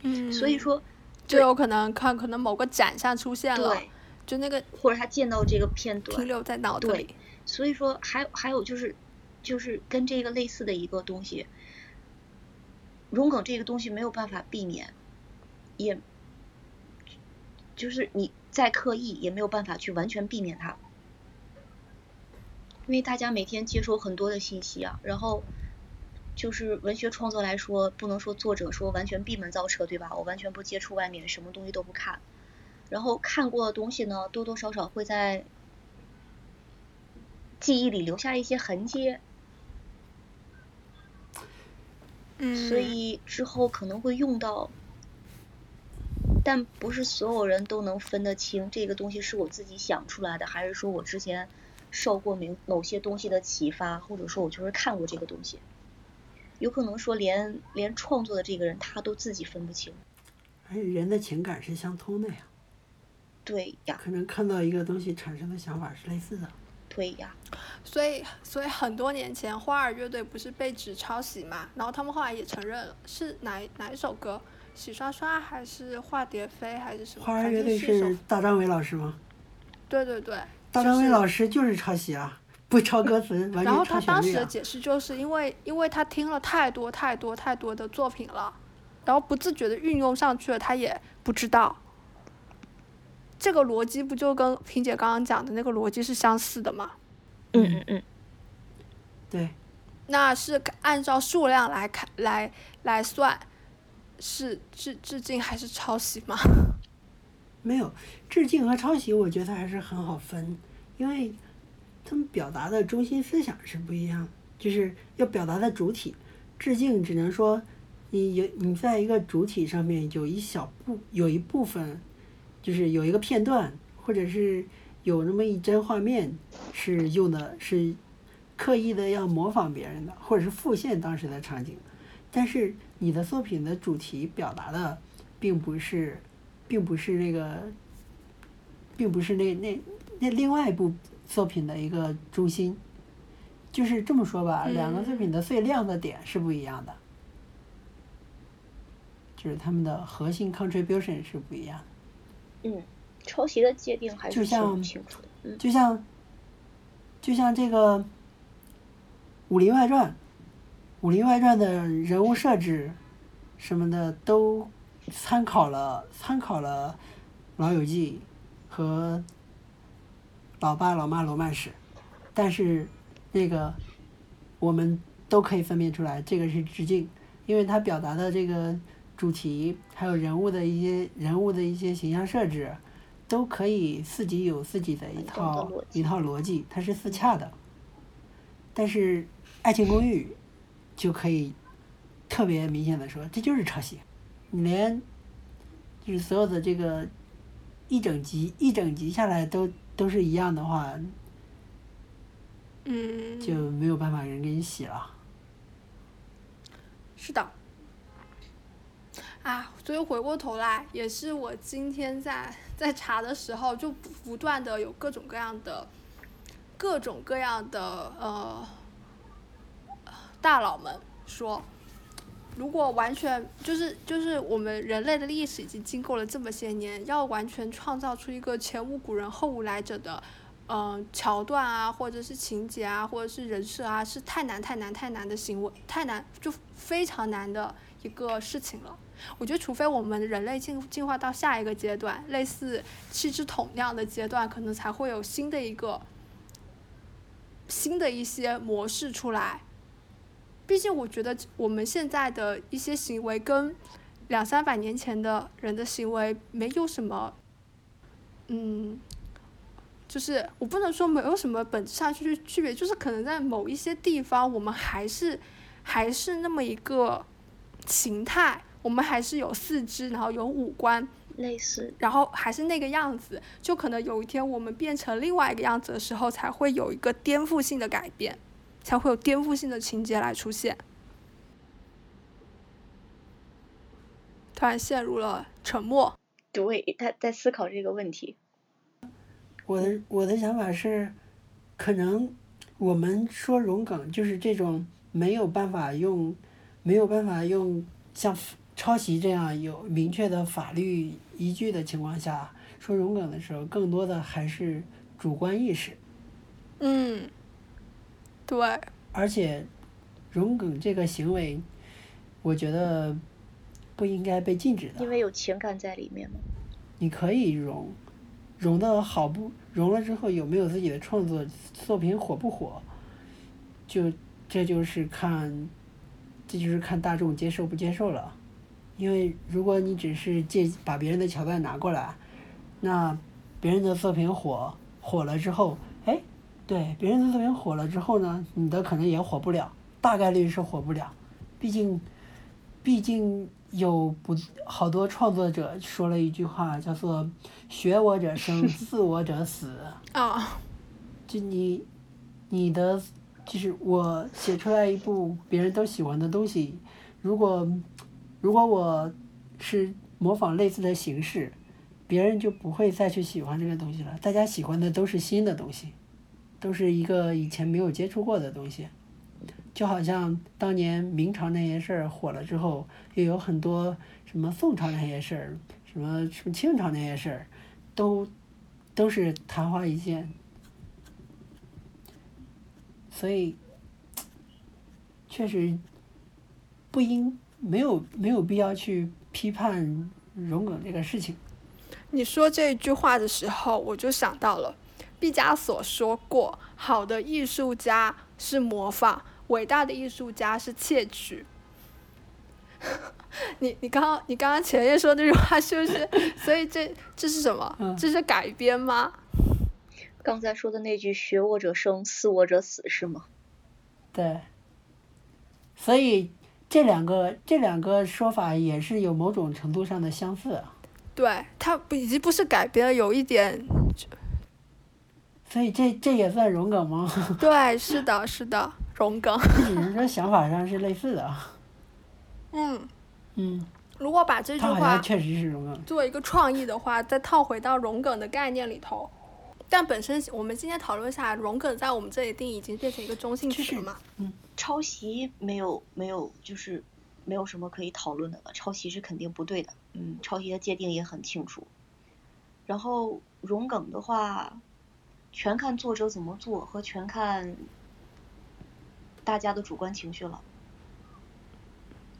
嗯，所以说就有可能看可能某个展上出现了，就那个或者他见到这个片段停留在脑子里，所以说还还有就是就是跟这个类似的一个东西，荣梗这个东西没有办法避免，也就是你再刻意也没有办法去完全避免它。因为大家每天接收很多的信息啊，然后就是文学创作来说，不能说作者说完全闭门造车，对吧？我完全不接触外面，什么东西都不看，然后看过的东西呢，多多少少会在记忆里留下一些痕迹，嗯，所以之后可能会用到，但不是所有人都能分得清这个东西是我自己想出来的，还是说我之前。受过某某些东西的启发，或者说我就是看过这个东西，有可能说连连创作的这个人他都自己分不清。而且人的情感是相通的呀。对呀。可能看到一个东西产生的想法是类似的。对呀。所以，所以很多年前花儿乐队不是被指抄袭嘛？然后他们后来也承认了，是哪哪一首歌？洗刷刷还是化蝶飞还是什么？花儿乐队是大张伟老师吗？对对对。大张伟老师就是抄袭啊，不抄歌词，完全抄旋律然后他当时的解释就是因为，因为他听了太多太多太多的作品了，然后不自觉的运用上去了，他也不知道。这个逻辑不就跟萍姐刚刚讲的那个逻辑是相似的吗？嗯嗯嗯。对。那是按照数量来看来来算，是致致敬还是抄袭吗？没有致敬和抄袭，我觉得还是很好分，因为他们表达的中心思想是不一样，就是要表达的主体。致敬只能说你有你在一个主体上面有一小部有一部分，就是有一个片段，或者是有那么一帧画面是用的是刻意的要模仿别人的，或者是复现当时的场景，但是你的作品的主题表达的并不是。并不是那个，并不是那那那另外一部作品的一个中心，就是这么说吧，两个作品的最亮的点是不一样的，就是他们的核心 contribution 是不一样的。嗯，抄袭的界定还是挺清楚的。嗯，就像就像这个《武林外传》，《武林外传》的人物设置什么的都。参考了参考了《老友记》和《老爸老妈罗曼史》，但是那个我们都可以分辨出来，这个是致敬，因为他表达的这个主题还有人物的一些人物的一些形象设置，都可以自己有自己的一套一套逻辑，它是自洽的。但是《爱情公寓》就可以特别明显的说，这就是抄袭。你连，就是所有的这个一整集一整集下来都都是一样的话，嗯，就没有办法人给你洗了。是的。啊，所以回过头来，也是我今天在在查的时候，就不断的有各种各样的各种各样的呃大佬们说。如果完全就是就是我们人类的历史已经经过了这么些年，要完全创造出一个前无古人后无来者的，嗯桥段啊，或者是情节啊，或者是人设啊，是太难太难太难的行为，太难就非常难的一个事情了。我觉得，除非我们人类进进化到下一个阶段，类似七只桶那样的阶段，可能才会有新的一个新的一些模式出来。毕竟我觉得我们现在的一些行为跟两三百年前的人的行为没有什么，嗯，就是我不能说没有什么本质上去区别，就是可能在某一些地方，我们还是还是那么一个形态，我们还是有四肢，然后有五官，类似，然后还是那个样子，就可能有一天我们变成另外一个样子的时候，才会有一个颠覆性的改变，才会有颠覆性的情节来出现。突然陷入了沉默。对，他在思考这个问题。我的我的想法是，可能我们说融梗就是这种没有办法用，没有办法用像抄袭这样有明确的法律依据的情况下说融梗的时候，更多的还是主观意识。嗯，对。而且，融梗这个行为，我觉得。不应该被禁止的，因为有情感在里面吗？你可以融，融的好不融了之后有没有自己的创作作品火不火？就这就是看，这就是看大众接受不接受了。因为如果你只是借把别人的桥段拿过来，那别人的作品火火了之后，哎，对，别人的作品火了之后呢，你的可能也火不了，大概率是火不了，毕竟，毕竟。有不好多创作者说了一句话，叫做“学我者生，似我者死”。啊，就你，你的，就是我写出来一部别人都喜欢的东西，如果，如果我是模仿类似的形式，别人就不会再去喜欢这个东西了。大家喜欢的都是新的东西，都是一个以前没有接触过的东西。就好像当年明朝那些事儿火了之后，又有很多什么宋朝那些事儿，什么什么清朝那些事儿，都都是昙花一现。所以，确实不应没有没有必要去批判荣格这个事情。你说这句话的时候，我就想到了毕加索说过：“好的艺术家是模仿。”伟大的艺术家是窃取。你你刚刚你刚刚前面说那句话是不是？所以这这是什么？这是改编吗？刚才说的那句“学我者生，似我者死”是吗？对。所以这两个这两个说法也是有某种程度上的相似。对，它不已经不是改编了，有一点。所以这这也算荣梗吗？对，是的，是的。荣梗，只是说想法上是类似的。嗯。嗯。如果把这句话确实是融梗。做一个创意的话，再套回到荣梗的概念里头，但本身我们今天讨论下来，融梗在我们这里定义已经变成一个中性词了嘛？嗯。抄袭没有没有就是没有什么可以讨论的了，抄袭是肯定不对的。嗯，抄袭的界定也很清楚。然后融梗的话，全看作者怎么做和全看。大家的主观情绪了，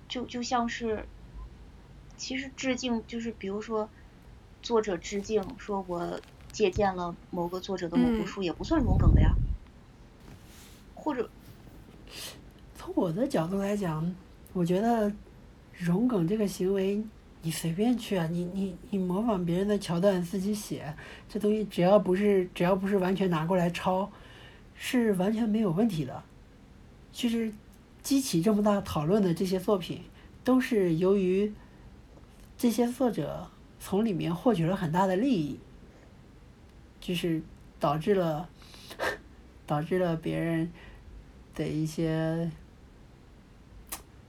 就就像是，其实致敬就是比如说，作者致敬，说我借鉴了某个作者的某部书，也不算融梗的呀。或者，从我的角度来讲，我觉得融梗这个行为，你随便去啊，你你你模仿别人的桥段自己写，这东西只要不是只要不是完全拿过来抄，是完全没有问题的。其实，激起这么大讨论的这些作品，都是由于这些作者从里面获取了很大的利益，就是导致了 导致了别人的一些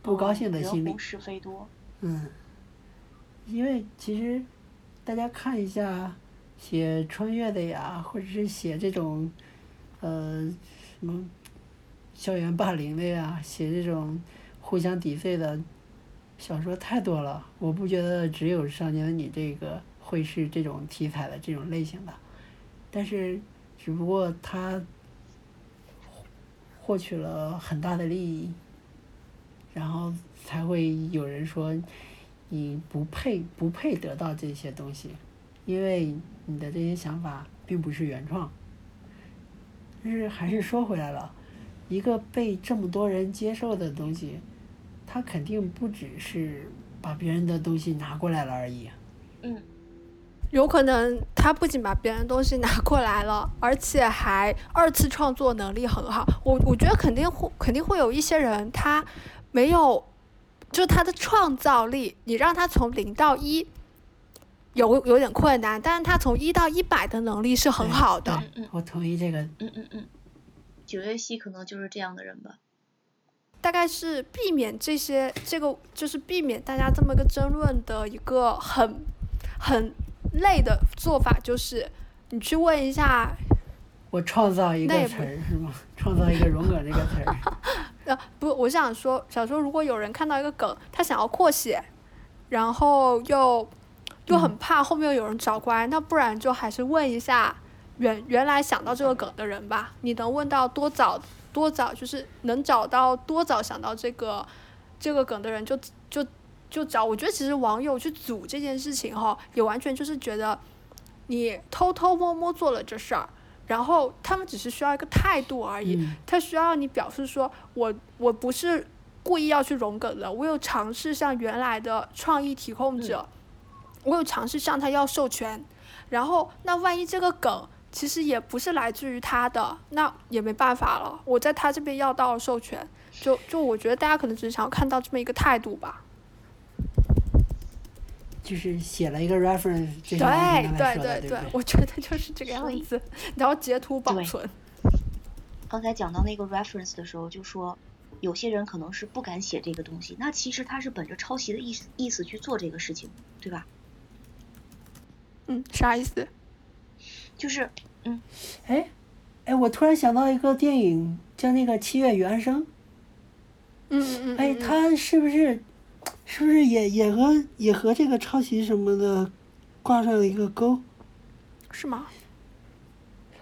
不高兴的心理。是非多。嗯，因为其实大家看一下写穿越的呀，或者是写这种呃什么。校园霸凌的呀，写这种互相抵罪的小说太多了。我不觉得只有《少年的你》这个会是这种题材的这种类型的，但是只不过他获取了很大的利益，然后才会有人说你不配不配得到这些东西，因为你的这些想法并不是原创。但是还是说回来了。一个被这么多人接受的东西，它肯定不只是把别人的东西拿过来了而已。嗯，有可能他不仅把别人东西拿过来了，而且还二次创作能力很好。我我觉得肯定会肯定会有一些人他没有，就是他的创造力，你让他从零到一。有有点困难，但是他从一到一百的能力是很好的。对我同意这个。嗯嗯嗯，九月溪可能就是这样的人吧。大概是避免这些，这个就是避免大家这么个争论的一个很很累的做法，就是你去问一下。我创造一个词儿是吗？创造一个“荣梗”这个词儿。呃，不，我想说，想说，如果有人看到一个梗，他想要扩写，然后又。又很怕后面有人找过来，那不然就还是问一下原原来想到这个梗的人吧。你能问到多早多早，就是能找到多早想到这个这个梗的人，就就就找。我觉得其实网友去组这件事情哈，也完全就是觉得你偷偷摸摸做了这事儿，然后他们只是需要一个态度而已。他需要你表示说，我我不是故意要去融梗的，我有尝试向原来的创意提供者。我有尝试向他要授权，然后那万一这个梗其实也不是来自于他的，那也没办法了。我在他这边要到了授权，就就我觉得大家可能只是想要看到这么一个态度吧。就是写了一个 reference，对对对对，我觉得就是这个样子，然后截图保存。刚才讲到那个 reference 的时候，就说有些人可能是不敢写这个东西，那其实他是本着抄袭的意思意思去做这个事情，对吧？嗯，啥意思？就是，嗯，哎，哎，我突然想到一个电影，叫那个《七月与安生》。嗯嗯嗯。哎，他是不是，是不是也也和也和这个抄袭什么的挂上了一个钩？是吗？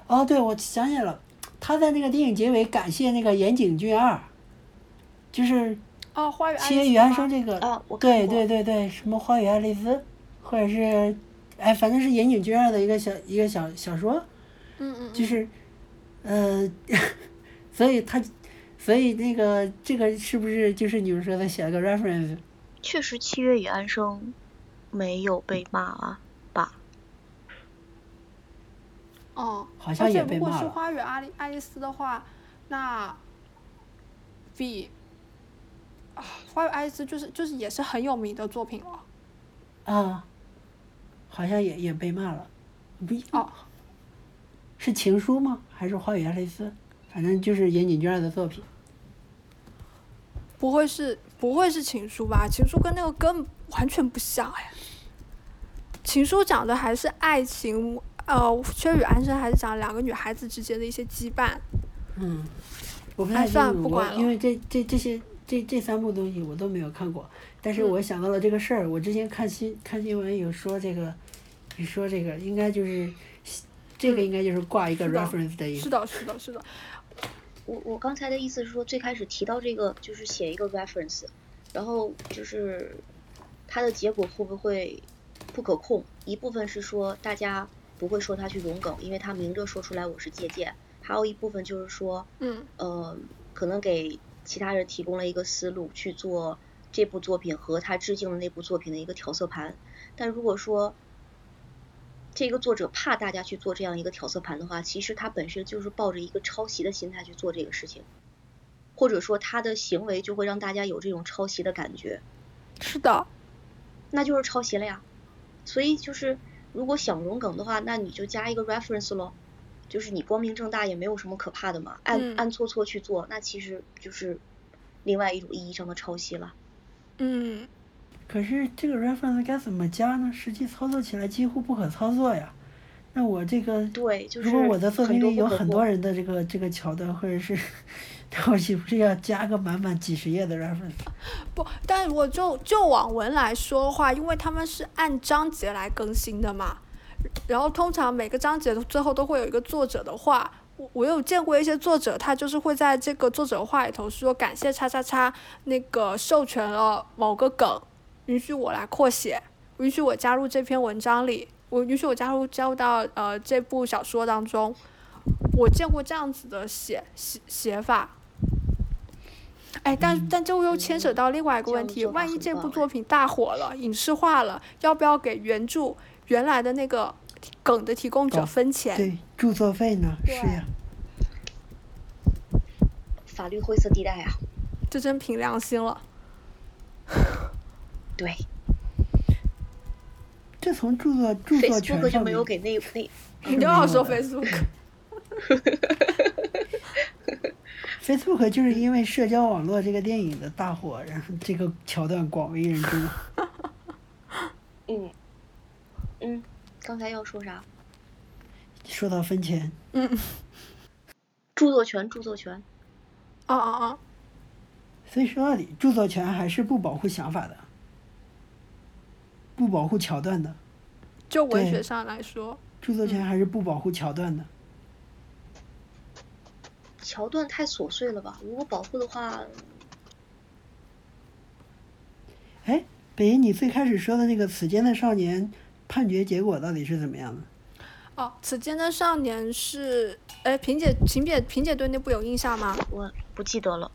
哦，对，我想起来了，他在那个电影结尾感谢那个岩井俊二，就是哦，花与七月与安生这个，对对对对，什么花与爱丽丝，或者是。哎，反正是岩井俊二的一个小一个小小说，嗯嗯，就是，呃，所以他，所以那个这个是不是就是你们说的写了个 reference？确实，七月与安生没有被骂啊吧？哦，好像也被骂了。如果是花与爱丽爱丽丝的话，那比啊，花与爱丽丝就是就是也是很有名的作品了。啊。好像也也被骂了，不哦，是情书吗？还是花与爱丽丝？反正就是岩井俊二的作品。不会是不会是情书吧？情书跟那个根完全不像哎。情书讲的还是爱情，呃，薛与安生还是讲两个女孩子之间的一些羁绊。嗯，我不太清楚，我因为这这这些这这三部东西我都没有看过。但是我想到了这个事儿，我之前看新看新闻有说这个，你说这个应该就是，这个应该就是挂一个 reference 的意思。是的，是的，是的。我我刚才的意思是说，最开始提到这个就是写一个 reference，然后就是它的结果会不会不可控？一部分是说大家不会说他去融梗，因为他明着说出来我是借鉴；还有一部分就是说，嗯，呃，可能给其他人提供了一个思路去做。这部作品和他致敬的那部作品的一个调色盘，但如果说这个作者怕大家去做这样一个调色盘的话，其实他本身就是抱着一个抄袭的心态去做这个事情，或者说他的行为就会让大家有这种抄袭的感觉。是的，那就是抄袭了呀。所以就是如果想融梗的话，那你就加一个 reference 咯，就是你光明正大也没有什么可怕的嘛，暗暗搓搓去做，那其实就是另外一种意义上的抄袭了。嗯，可是这个 reference 该怎么加呢？实际操作起来几乎不可操作呀。那我这个，对，就是如果我的作品里有很多人的这个这个桥段，或者是，那我岂不是要加个满满几十页的 reference？不，但如果就就网文来说的话，因为他们是按章节来更新的嘛，然后通常每个章节最后都会有一个作者的话。我我有见过一些作者，他就是会在这个作者话里头说感谢叉叉叉那个授权了某个梗，允许我来扩写，允许我加入这篇文章里，我允许我加入加入到呃这部小说当中。我见过这样子的写写写法，哎，但嗯但这又牵扯到另外一个问题，万一这部作品大火了，影视化了，要不要给原著原来的那个梗的提供者哦分钱？对，著作费呢？是呀，法律灰色地带啊。这真凭良心了。对这从著作著作权，Facebook 就，没有给那那 你又要说 Facebook，Facebook 就是因为社交网络这个电影的大火，然后这个桥段广为人知。嗯嗯，刚才要说啥？说到分钱，嗯，著作权，著作权。啊啊啊！所以说到底，著作权还是不保护想法的，不保护桥段的。就文学上来说，著作权还是不保护桥段的。桥段太琐碎了吧？如果保护的话，哎，北野，你最开始说的那个《此间的少年》判决结果到底是怎么样的？哦，此间的少年是，哎，萍姐，萍姐，萍姐对那部有印象吗？我不记得了，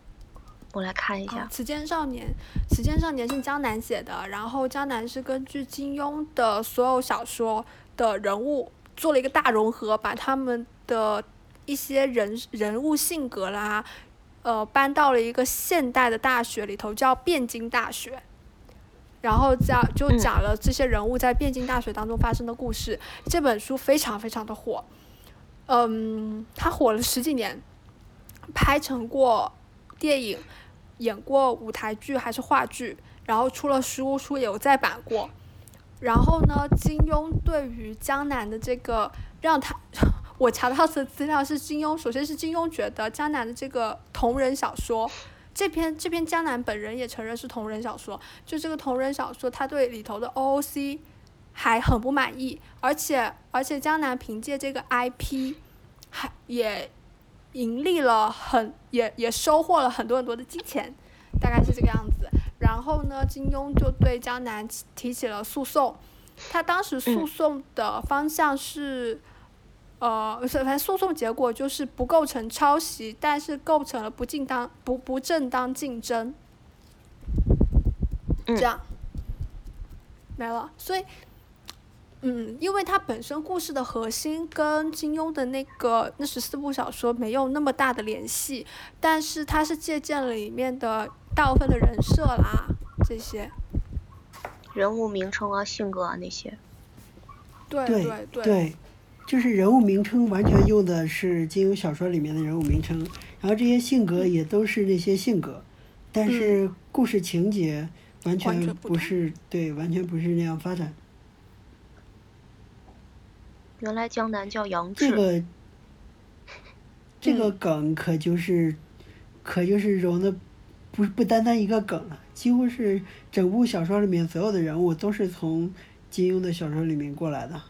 我来看一啊，下。此间少年，此间少年是江南写的，然后江南是根据金庸的所有小说的人物做了一个大融合，把他们的一些人人物性格啦，呃，搬到了一个现代的大学里头，叫汴京大学。然后讲就嗯讲了这些人物在汴京大学当中发生的故事。这本书非常非常的火，嗯，它火了十几年，拍成过电影，演过舞台剧还是话剧，然后出了书，书也有再版过。然后呢，金庸对于江南的这个让他，我查到的资料是金庸，首先是金庸觉得江南的这个同人小说，这篇这篇江南本人也承认是同人小说，就这个同人小说，他对里头的 OOC 还很不满意，而且而且江南凭借这个 IP，还也盈利了很也也收获了很多很多的金钱，大概是这个样子。然后呢，金庸就对江南提提起了诉讼，他当时诉讼的方向是。呃，是反正诉讼结果就是不构成抄袭，但是构成了不正当不不正当竞争，嗯这样没了。所以，嗯，因为它本身故事的核心跟金庸的那个那十四部小说没有那么大的联系，但是它是借鉴了里面的大部分的人设啦，这些。人物名称啊、性格啊那些。对对对就是人物名称完全用的是金庸小说里面的人物名称，然后这些性格也都是那些性格，但是故事情节完完全不是对，完全不是那样发展。原来江南叫杨志。这个 这个嗯梗可就是可就是融的不不单单一个梗了，几乎是整部小说里面所有的人物都是从金庸的小说里面过来的。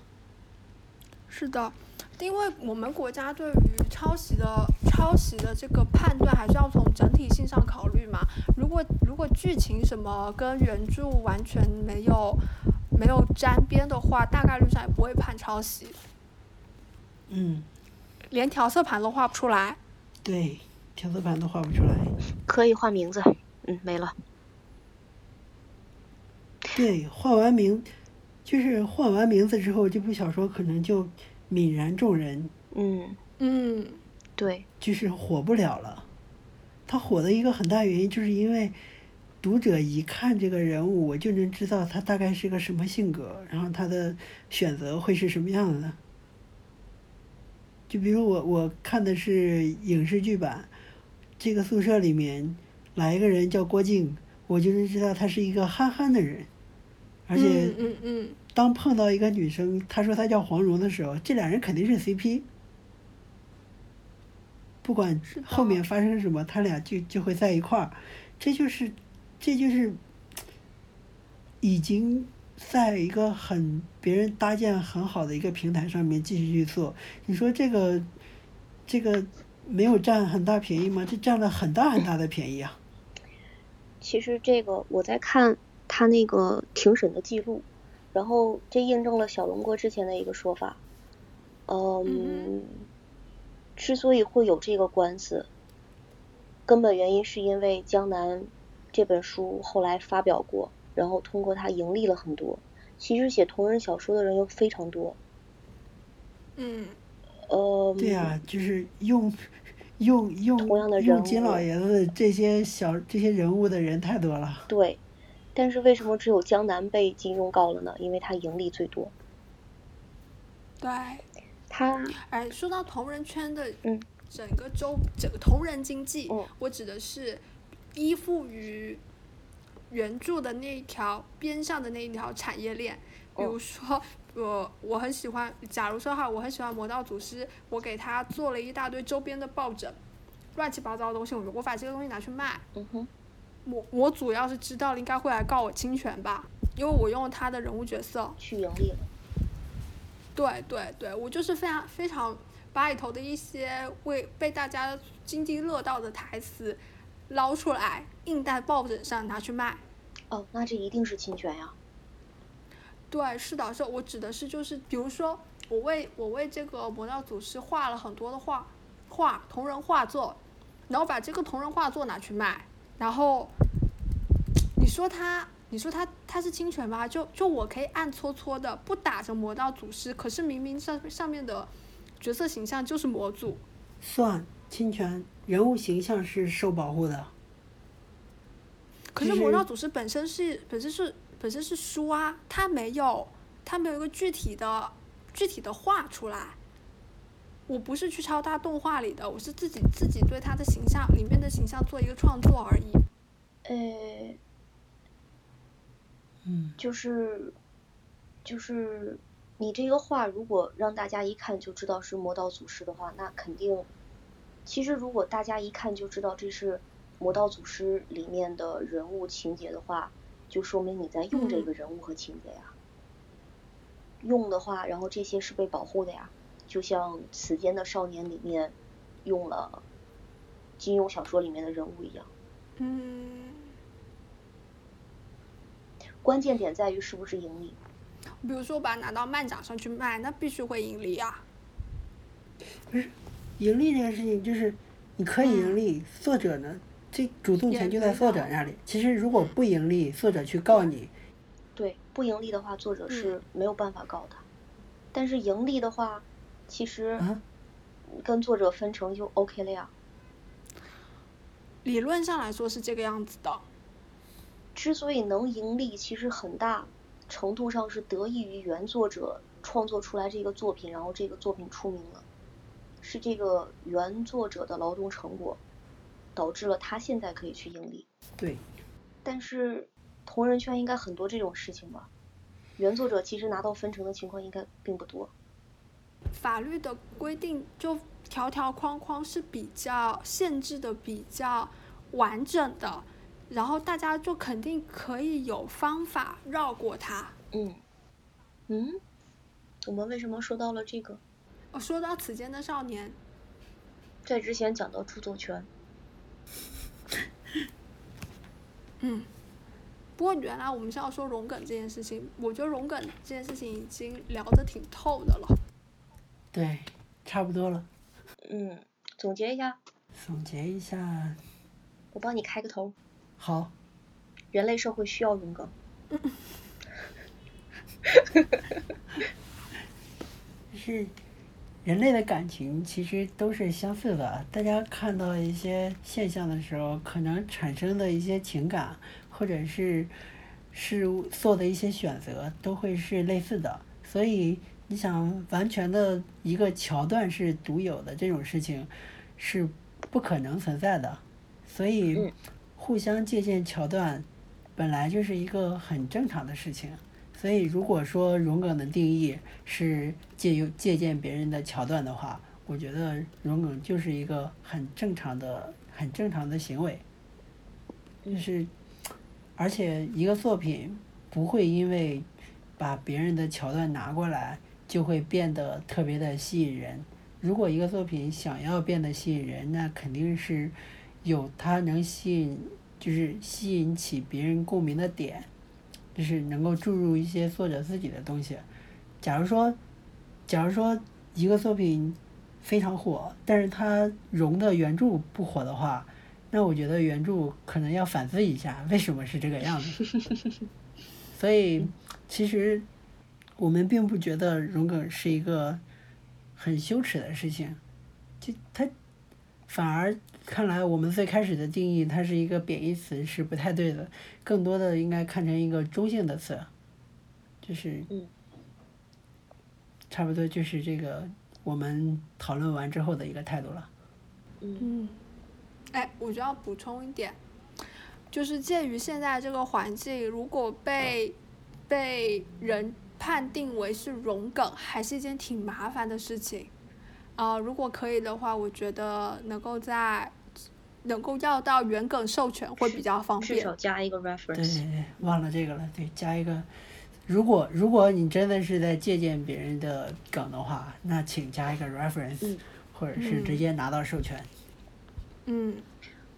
是的，因为我们国家对于抄袭的抄袭的这个判断，还是要从整体性上考虑嘛。如果如果剧情什么跟原著完全没有没有沾边的话，大概率上也不会判抄袭，嗯，连调色盘都画不出来。对，调色盘都画不出来。可以换名字。嗯，没了。对，换完名，就是换完名字之后，这部小说可能就泯然众人，嗯，嗯，对，就是火不了了。它火的一个很大原因，就是因为读者一看这个人物，我就能知道他大概是个什么性格，然后他的选择会是什么样子的。就比如我我看的是影视剧版，这个宿舍里面来一个人叫郭靖，我就能知道他是一个憨憨的人，而且当碰到一个女生，她说她叫黄蓉的时候，这俩人肯定是 CP。不管后面发生什么，他俩就就会在一块儿，这就是，这就是已经在一个很别人搭建很好的一个平台上面继续去做。你说这个，这个没有占很大便宜吗？这占了很大很大的便宜啊！其实这个我在看他那个庭审的记录，然后这印证了小龙哥之前的一个说法。嗯，嗯之所以会有这个官司，根本原因是因为《江南》这本书后来发表过，然后通过它盈利了很多。其实写同人小说的人又非常多。嗯，呃，对呀、就是用用用同样的人用金老爷子这些小这些人物的人太多了。对。但是为什么只有江南被金庸告了呢？因为他盈利最多。对。他哎，说到同人圈的嗯整个周整个同人经济，嗯我指的是依附于原著的那一条边上的那一条产业链。比如哦说，我我很喜欢，假如说哈，我很喜欢魔道祖师，我给他做了一大堆周边的抱枕，乱七八糟的东西，我我把这个东西拿去卖，嗯哼，我我组要是知道了，应该会来告我侵权吧？因为我用了他的人物角色。去盈利了。对对对，我就是非常非常把里头的一些为被大家津津乐道的台词捞出来，印在抱枕上拿去卖。哦，那这一定是侵权呀。对，是的，是我指的是就是，比如说我为我为这个魔道祖师画了很多的画画同人画作，然后把这个同人画作拿去卖，然后你说他你说他他是侵权吧？就就我可以暗搓搓的不打着魔道祖师，可是明明上上面的角色形象就是魔祖，算侵权，人物形象是受保护的。可是魔道祖师本身是本身是本身是书啊，它没有它没有一个具体的具体的画出来。我不是去抄他动画里的，我是自己自己对他的形象里面的形象做一个创作而已。呃，嗯，就是就是你这个画，如果让大家一看就知道是魔道祖师的话，那肯定。其实如果大家一看就知道这是魔道祖师里面的人物情节的话，就说明你在用这个人物和情节呀。用的话，然后这些是被保护的呀，就像《此间的少年》里面用了金庸小说里面的人物一样。嗯，关键点在于是不是盈利。比如说我把它拿到漫展上去卖，那必须会盈利啊。盈利这件事情就是你可以盈嗯利，作者呢，这主动权就在作者那里。其实如果不盈利，作者去告你，对，不盈利的话，作者嗯是没有办法告他。但是盈利的话，其实啊跟作者分成就 OK 了呀。理论上来说是这个样子的。之所以能盈利，其实很大程度上是得益于原作者创作出来这个作品，然后这个作品出名了，是这个原作者的劳动成果，导致了他现在可以去盈利。对，但是同人圈应该很多这种事情吧？原作者其实拿到分成的情况应该并不多。法律的规定就条条框框是比较限制的比较完整的，然后大家就肯定可以有方法绕过它。嗯，嗯，我们为什么说到了这个？哦，说到此间的少年，在之前讲到著作权，嗯，不过原来我们是要说荣梗这件事情，我觉得荣梗这件事情已经聊得挺透的了。对，差不多了。嗯，总结一下，总结一下，我帮你开个头。好，人类社会需要荣梗。就 是人类的感情其实都是相似的。大家看到一些现象的时候，可能产生的一些情感，或者是事物做的一些选择，都会是类似的。所以，你想完全的一个桥段是独有的这种事情，是不可能存在的。所以嗯，互相借鉴桥段，本来就是一个很正常的事情。所以，如果说荣梗的定义是借用借鉴别人的桥段的话，我觉得荣梗就是一个很正常的、很正常的行为。就是，而且一个作品不会因为把别人的桥段拿过来，就会变得特别的吸引人。如果一个作品想要变得吸引人，那肯定是有它能吸引，就是吸引起别人共鸣的点。就是能够注入一些作者自己的东西。假如说，假如说一个作品非常火，但是它融的原著不火的话，那我觉得原著可能要反思一下，为什么是这个样子。所以，其实我们并不觉得融梗是一个很羞耻的事情，就它反而看来我们最开始的定义，它是一个贬义词是不太对的，更多的应该看成一个中性的词，就是嗯差不多就是这个我们讨论完之后的一个态度了。嗯嗯，哎，我就要补充一点，就是鉴于现在这个环境，如果被被人判定为是融梗，还是一件挺麻烦的事情。啊、如果可以的话，我觉得能够在能够要到原梗授权会比较方便至少。加一个对 reference。对对对，忘了这个了，对，加一个。如果如果你真的是在借鉴别人的梗的话，那请加一个 reference，、嗯或者是直接拿到授权。嗯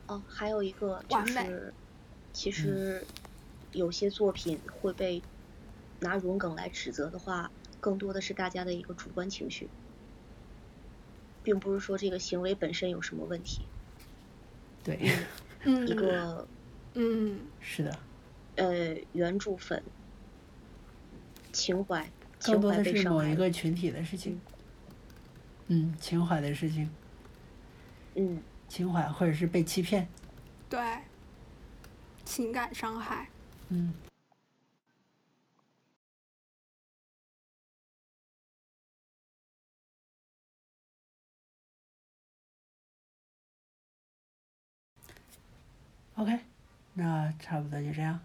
哦，还有一个就是，其实有些作品会被拿融梗来指责的话，更多的是大家的一个主观情绪，并不是说这个行为本身有什么问题。对，嗯一个嗯是的，呃原著粉情怀，情更多怀的是某被伤害了。一个群体的事情。嗯，情怀的事情，嗯，情怀或者是被欺骗。对，情感伤害。嗯，OK，那差不多就这样。